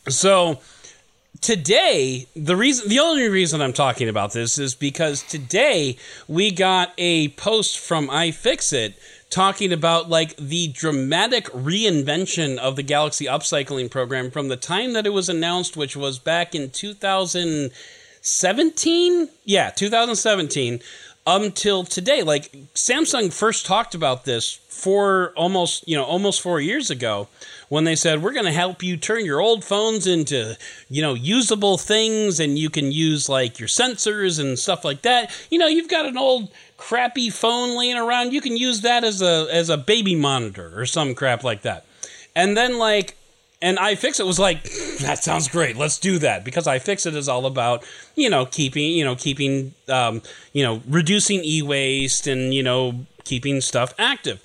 so today the reason the only reason I'm talking about this is because today we got a post from iFixit talking about like the dramatic reinvention of the Galaxy upcycling program from the time that it was announced which was back in 2017 yeah 2017 until today. Like Samsung first talked about this for almost you know almost 4 years ago when they said we're going to help you turn your old phones into you know usable things and you can use like your sensors and stuff like that. You know you've got an old crappy phone laying around. You can use that as a as a baby monitor or some crap like that. And then like and iFixit was like, that sounds great. Let's do that because iFixit is all about you know keeping you know keeping um, you know reducing e-waste and you know keeping stuff active.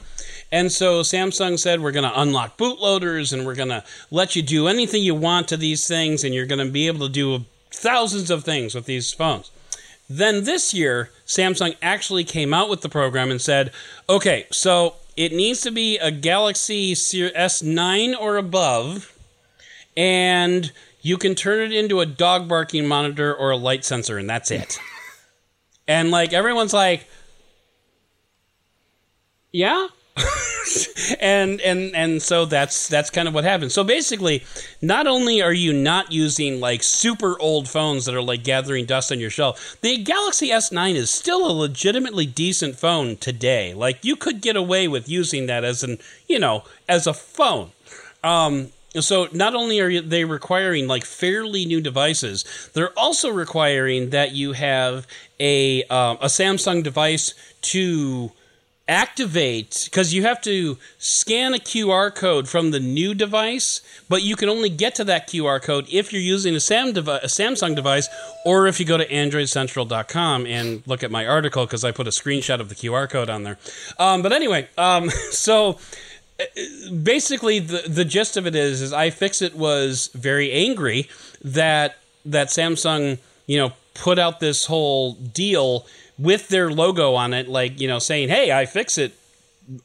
And so Samsung said we're going to unlock bootloaders and we're going to let you do anything you want to these things and you're going to be able to do thousands of things with these phones. Then this year, Samsung actually came out with the program and said, okay, so it needs to be a Galaxy S9 or above, and you can turn it into a dog barking monitor or a light sensor, and that's it. and like everyone's like, yeah. and and and so that's that's kind of what happens. So basically, not only are you not using like super old phones that are like gathering dust on your shelf, the Galaxy S9 is still a legitimately decent phone today. Like you could get away with using that as an you know as a phone. Um, so not only are they requiring like fairly new devices, they're also requiring that you have a um, a Samsung device to activate because you have to scan a QR code from the new device, but you can only get to that QR code if you're using a, Sam devi- a Samsung device or if you go to AndroidCentral.com and look at my article because I put a screenshot of the QR code on there. Um, but anyway, um, so basically the the gist of it is is iFixit was very angry that that Samsung you know put out this whole deal with their logo on it like you know saying hey iFixit,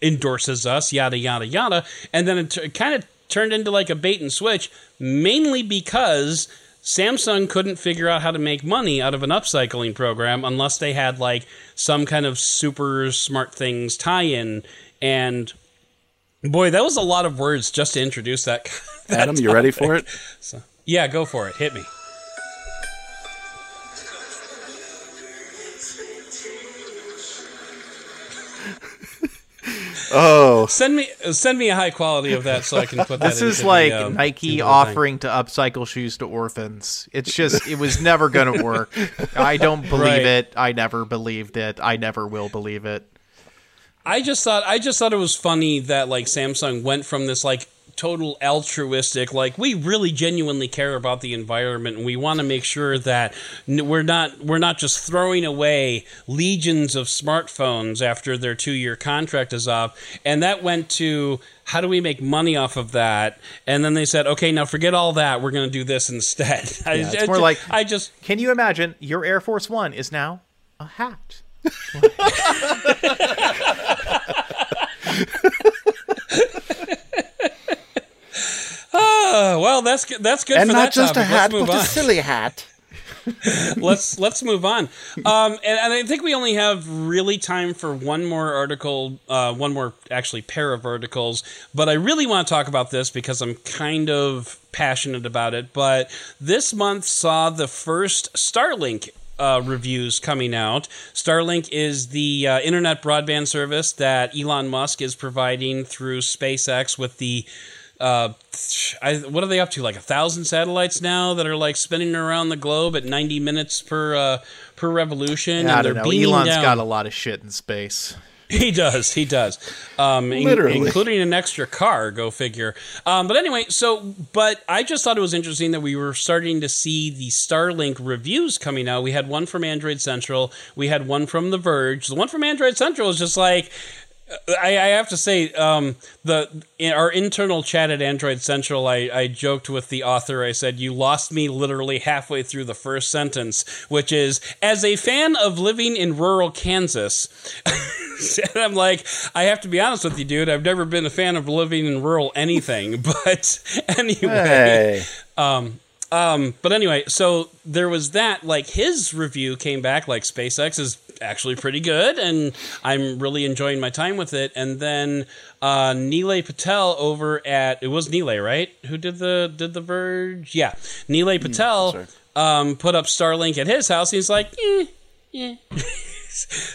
endorses us yada yada yada and then it t- kind of turned into like a bait and switch mainly because Samsung couldn't figure out how to make money out of an upcycling program unless they had like some kind of super smart things tie in and Boy, that was a lot of words just to introduce that. that Adam, you ready for it? So, yeah, go for it. Hit me. Oh, Send me send me a high quality of that so I can put that. In This is like the, um, Nike into the offering to upcycle shoes to orphans. It's just, it was never going to work. I don't believe Right. it. I never believed it. I never will believe it. I just thought I just thought it was funny that like Samsung went from this like total altruistic like we really genuinely care about the environment and we want to make sure that we're not we're not just throwing away legions of smartphones after their 2-year contract is up. And that went to how do we make money off of that? And then they said okay now forget all that. We're going to do this instead. I, it's I more ju- like- I just Can you imagine? Your Air Force One is now a hat? uh, well that's good that's good and for not that just a hat, but on. a silly hat. let's let's move on. Um, and, and I think we only have really time for one more article, uh, one more actually pair of articles. But I really want to talk about this because I'm kind of passionate about it. But this month saw the first Starlink. Uh, reviews coming out. Starlink is the uh, internet broadband service that Elon Musk is providing through SpaceX with the uh, I, what are they up to? Like a thousand satellites now that are like spinning around the globe at 90 minutes per uh, per revolution. I and they're know. Elon's down. got a lot of shit in space. He does. He does. Um, in- Literally. including an extra car. Go figure. Um, but anyway, so but I just thought it was interesting that we were starting to see the Starlink reviews coming out. We had one from Android Central. We had one from The Verge. The one from Android Central is just like. I, I have to say, um, the in our internal chat at Android Central, I, I joked with the author. I said, "You lost me literally halfway through the first sentence, which is as a fan of living in rural Kansas." and I'm like, I have to be honest with you, dude. I've never been a fan of living in rural anything, but anyway. Hey, Um, um, but anyway, so there was that. Like his review came back like SpaceX is actually pretty good, and I'm really enjoying my time with it. And then uh, Nilay Patel over at it was Nilay, right? Who did the did the Verge? Yeah, Nilay Patel that's um, put up Starlink at his house. He's like, eh, eh.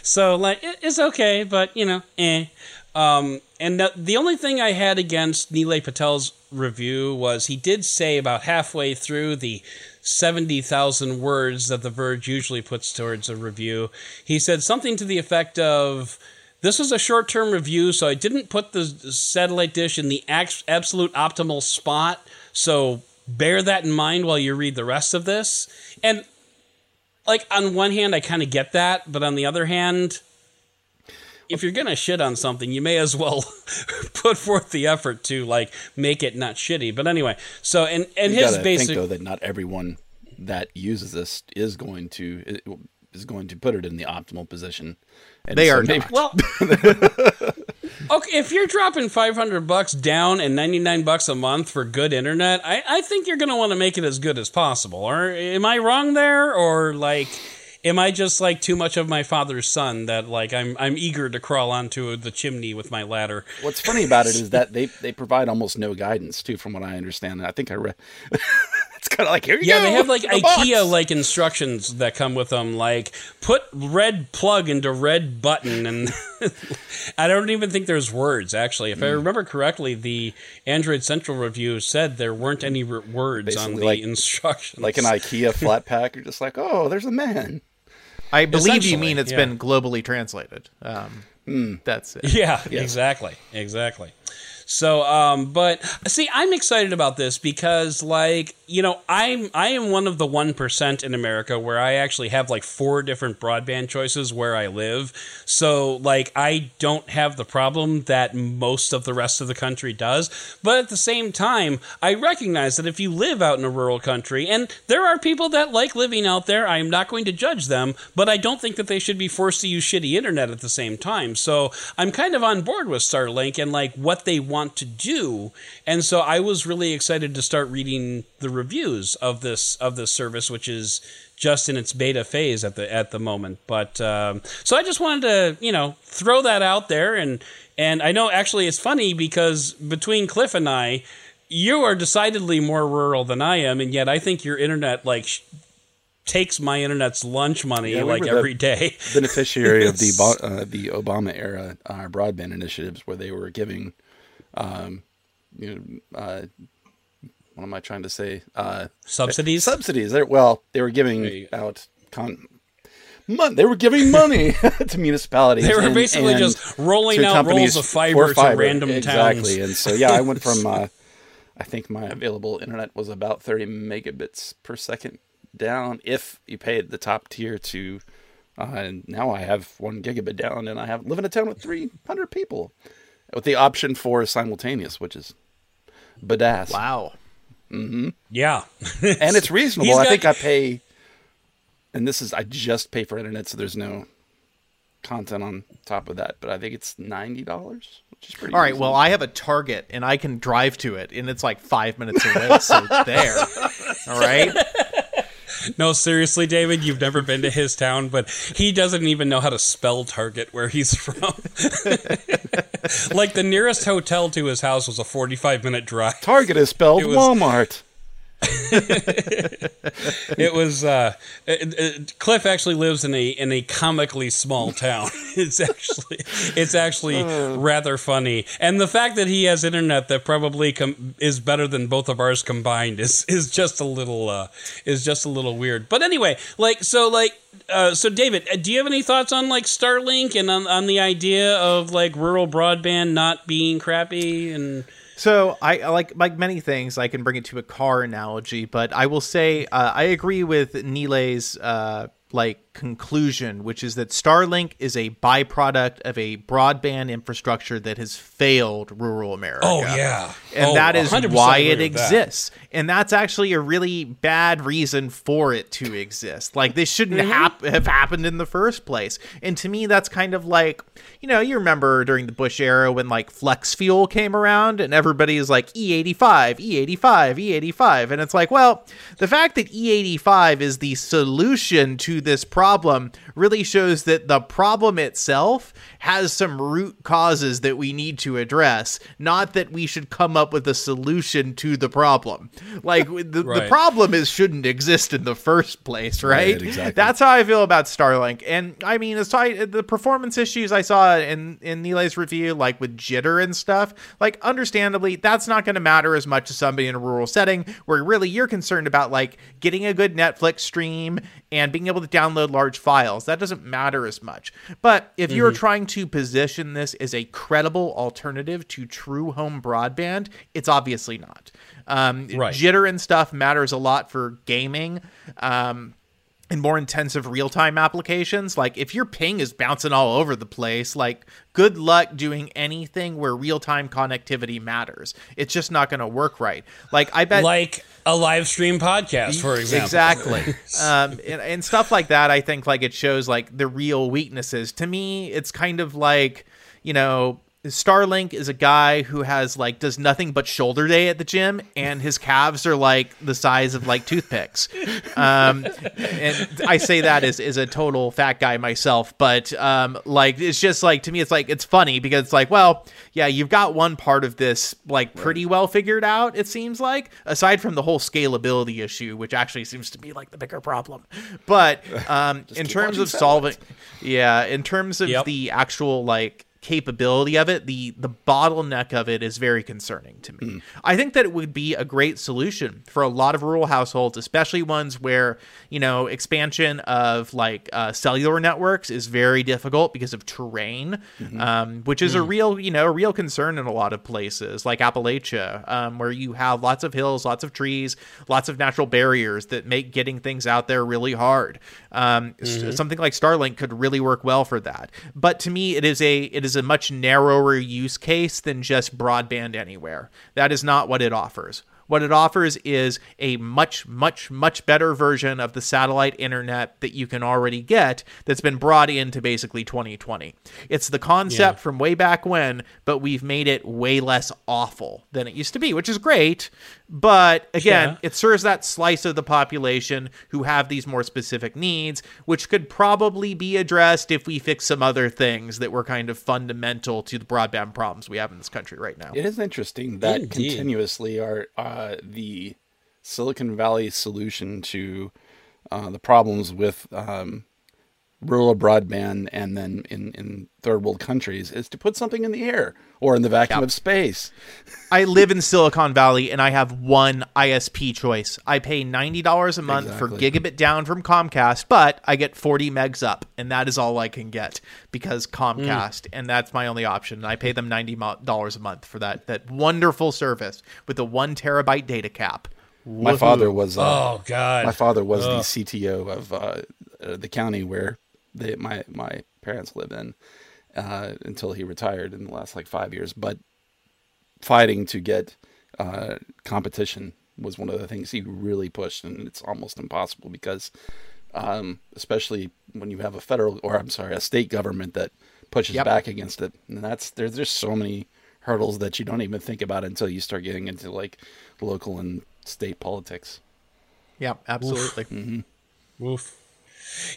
so like it- it's okay, but you know, eh. Um, and the, the only thing I had against Nilay Patel's review was he did say about halfway through the 70,000 words that The Verge usually puts towards a review, he said something to the effect of, This was a short term review, so I didn't put the satellite dish in the absolute optimal spot. So bear that in mind while you read the rest of this. And, like, on one hand, I kind of get that, but on the other hand, if you're gonna shit on something, you may as well put forth the effort to like make it not shitty. But anyway, so and and you his basic think though that not everyone that uses this is going to is going to put it in the optimal position. And They so are maybe- not. Well, okay, if you're dropping 500 bucks down and 99 bucks a month for good internet, I, I think you're going to want to make it as good as possible. Or am I wrong there? Or like, am I just like too much of my father's son that like I'm I'm eager to crawl onto the chimney with my ladder? What's funny about it is that they they provide almost no guidance too, from what I understand. And I think I read. it's kind of like here you Yeah, go. Yeah, they have like the. IKEA like instructions that come with them, like put red plug into red button, and I don't even think there's words actually. If I Hmm. remember correctly, the Android Central review said there weren't any words on the like- instructions, like an IKEA flat pack. You're just like, oh, there's a man. I believe you mean it's yeah. been globally translated. Um, That's it. Yeah, exactly, exactly. So, um, but see, I'm excited about this because, like, you know, I'm I am one of the one percent in America where I actually have like four different broadband choices where I live. So, like, I don't have the problem that most of the rest of the country does. But at the same time, I recognize that if you live out in a rural country, and there are people that like living out there, I am not going to judge them, but I don't think that they should be forced to use shitty internet at the same time. So I'm kind of on board with Starlink and like what they want to do. And so I was really excited to start reading the reviews of this of this service, which is just in its beta phase at the at the moment. But um, so I just wanted to you know throw that out there and and I know actually it's funny because between Cliff and I. You are decidedly more rural than I am, and yet I think your internet like sh- takes my internet's lunch money Yeah, we like every day. beneficiary of the uh, the Obama era uh, broadband initiatives, where they were giving, um, you know, uh, what am I trying to say? Uh, Subsidies. subsidies. They well, they were giving out con. Mon- they were giving money to municipalities. They were and- basically and just rolling out rolls of fiber, fiber. to random exactly. towns. Exactly. And so yeah, I went from uh, I think my available internet was about 30 megabits per second down if you paid the top tier to uh, and now I have one gigabit down and I have live in a town with 300 people with the option for simultaneous, which is badass. Wow. Mm-hmm. Yeah. And it's reasonable. He's I think I pay and this is I just pay for internet so there's no content on top of that, but I think it's $90, which is pretty All right. reasonable. Well, I have a Target and I can drive to it, and it's like five minutes away, so it's there. All right. No, seriously, David, you've never been to his town, but he doesn't even know how to spell Target where he's from. like the nearest hotel to his house was a 45 minute drive. Target is spelled was- Walmart. It was uh, it, it- Cliff actually lives in a in a comically small town. It's actually it's actually rather funny, and the fact that he has internet that probably com- is better than both of ours combined is is just a little uh, is just a little weird. But anyway, like so like. Uh, so David, uh, do you have any thoughts on like Starlink and on, on the idea of like rural broadband not being crappy and So I like like many things. I can bring it to a car analogy, but I will say uh, I agree with Nilay's uh, like conclusion, which is that Starlink is a byproduct of a broadband infrastructure that has failed rural America. Oh, yeah. and Oh, that is why it with that. exists. And that's actually a really bad reason for it to exist. Like this shouldn't Mm-hmm. hap- have happened in the first place. And to me, that's kind of like you know you remember during the Bush era when like flex fuel came around and everybody is like E E85, E85, E85, and it's like well the fact that E85 is the solution to this problem really shows that the problem itself has some root causes that we need to address, not that we should come up with a solution to the problem. Like the, the problem is shouldn't exist in the first place, right? Right, exactly. That's how I feel about Starlink. And I mean, aside the performance issues I saw in in Nilay's review, like with jitter and stuff, like understandably, that's not going to matter as much as somebody in a rural setting where really you're concerned about like getting a good Netflix stream and being able to download large files. That doesn't matter as much. But if you're Mm-hmm. trying to position this as a credible alternative to true home broadband, it's obviously not. Um, Right. Jitter and stuff matters a lot for gaming. Um, in more intensive real time applications, like if your ping is bouncing all over the place, like good luck doing anything where real time connectivity matters. It's just not going to work right. Like I bet, like a live stream podcast, for example. Exactly. um, and, and stuff like that, I think like it shows like the real weaknesses. To me, it's kind of like, you know, Starlink is a guy who has like does nothing but shoulder day at the gym, and his calves are like the size of like toothpicks. Um, and I say that as, as a total fat guy myself, but um, like it's just like to me, it's like it's funny because it's like, well, yeah, you've got one part of this like pretty well figured out. It seems like aside from the whole scalability issue, which actually seems to be like the bigger problem. But um, in terms of solving, yeah, in terms of Yep. the actual like capability of it the the bottleneck of it is very concerning to me. I think that it would be a great solution for a lot of rural households especially ones where you know expansion of like uh, cellular networks is very difficult because of terrain um, which is a real you know a real concern in a lot of places like appalachia um, where you have lots of hills lots of trees lots of natural barriers that make getting things out there really hard. Um, s- something like starlink could really work well for that. But to me it is a it is a much narrower use case than just broadband anywhere that is not what it offers what it offers is a much, much, much better version of the satellite internet that you can already get that's been brought into basically 2020. It's the concept Yeah. from way back when, but we've made it way less awful than it used to be, which is great. But again, Yeah. it serves that slice of the population who have these more specific needs, which could probably be addressed if we fix some other things that were kind of fundamental to the broadband problems we have in this country right now. It is interesting that Indeed. continuously are uh, the Silicon Valley solution to uh, the problems with um, rural broadband and then in, in third world countries is to put something in the air or in the vacuum of space. I live in Silicon Valley and I have one ISP choice. I pay $90 a month for gigabit down from Comcast, but I get 40 megs up, and that is all I can get because Comcast, and that's my only option. And I pay them $90 a month for that that wonderful service with the 1 terabyte data cap. My father was uh, Oh God. my father was the CTO of uh, uh, the county where they, my my parents live in uh, until he retired in the last like five years. But fighting to get uh, competition was one of the things he really pushed, and it's almost impossible because, um, especially when you have a federal or I'm sorry, a state government that pushes Yep. back against it, and that's there's there's so many hurdles that you don't even think about until you start getting into like local and state politics. Yeah, absolutely. Woof.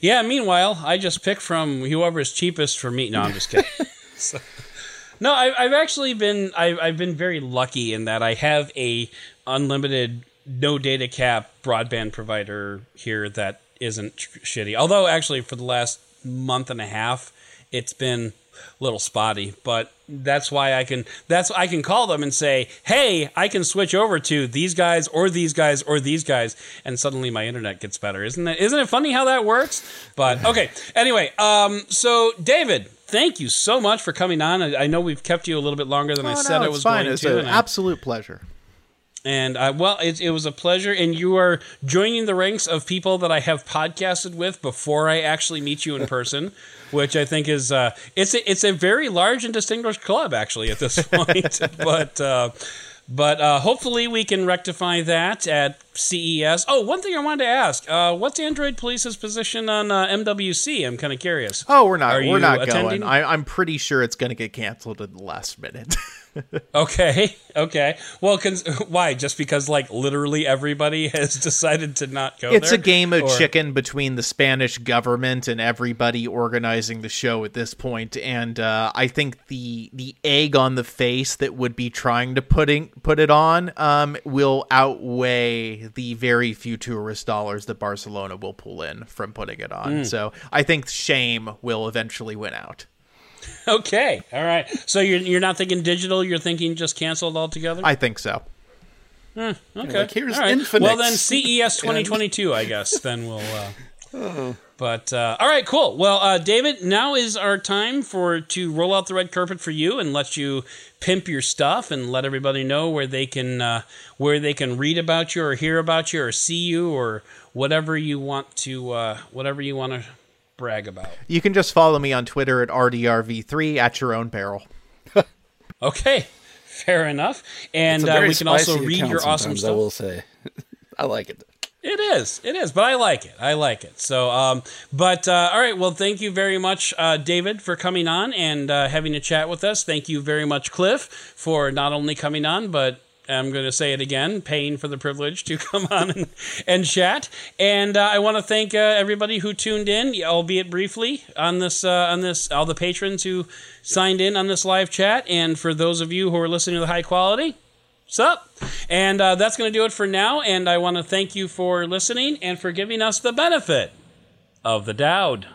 Yeah. Meanwhile, I just pick from whoever is cheapest for me. No, I'm just kidding. So- no, I, I've actually been I've, I've been very lucky in that I have a unlimited, no data cap broadband provider here that isn't sh- shitty. Although actually, for the last month and a half, it's been little spotty. But that's why I can that's I can call them and say, hey, I can switch over to these guys or these guys or these guys, and suddenly my internet gets better. Isn't that isn't it funny how that works? But okay. Anyway, um, so David. Thank you so much for coming on. I, I know we've kept you a little bit longer than I Oh, said no, I was fine. going It's to. an absolute pleasure. And uh, well, it, it was a pleasure. And you are joining the ranks of people that I have podcasted with before I actually meet you in person, which I think is uh, it's a, it's a very large and distinguished club actually at this point. but uh, but uh, hopefully we can rectify that at CES. Oh, one thing I wanted to ask: uh, What's Android Police's position on uh, MWC? I'm kind of curious. Oh, we're not. Are we're not attending? going. I, I'm pretty sure it's going to get canceled at the last minute. Okay, okay. Well, cons- why? Just because like literally everybody has decided to not go. it's there? a game of Or- chicken between the Spanish government and everybody organizing the show at this point, and uh, I think the the egg on the face that would be trying to putting put it on um, will outweigh the very few tourist dollars that Barcelona will pull in from putting it on. So I think shame will eventually win out. Okay, all right. So you're you're not thinking digital. You're thinking just canceled altogether. I think so. okay. like, here's all right. Infinix. Well, then CES 2022, I guess. Then we'll. Uh, But uh, all right, cool. Well, uh, David, now is our time for to roll out the red carpet for you and let you pimp your stuff and let everybody know where they can uh, where they can read about you or hear about you or see you or whatever you want to uh, whatever you want to brag about. You can just follow me on Twitter at RDRV3 at your own peril. Okay, fair enough. And uh, we can also read your awesome stuff. I will say, I like it. It is. It is. But I like it. I like it. So, um, but uh, all right. Well, thank you very much, uh, David, for coming on and uh, having a chat with us. Thank you very much, Cliff, for not only coming on, but I'm going to say it again, paying for the privilege to come on and, and chat. And uh, I want to thank uh, everybody who tuned in, albeit briefly, on this uh, on this all the patrons who signed in on this live chat, and for those of you who are listening to the high quality. Sup? And uh, that's going to do it for now. And I want to thank you for listening and for giving us the benefit of the Dowd.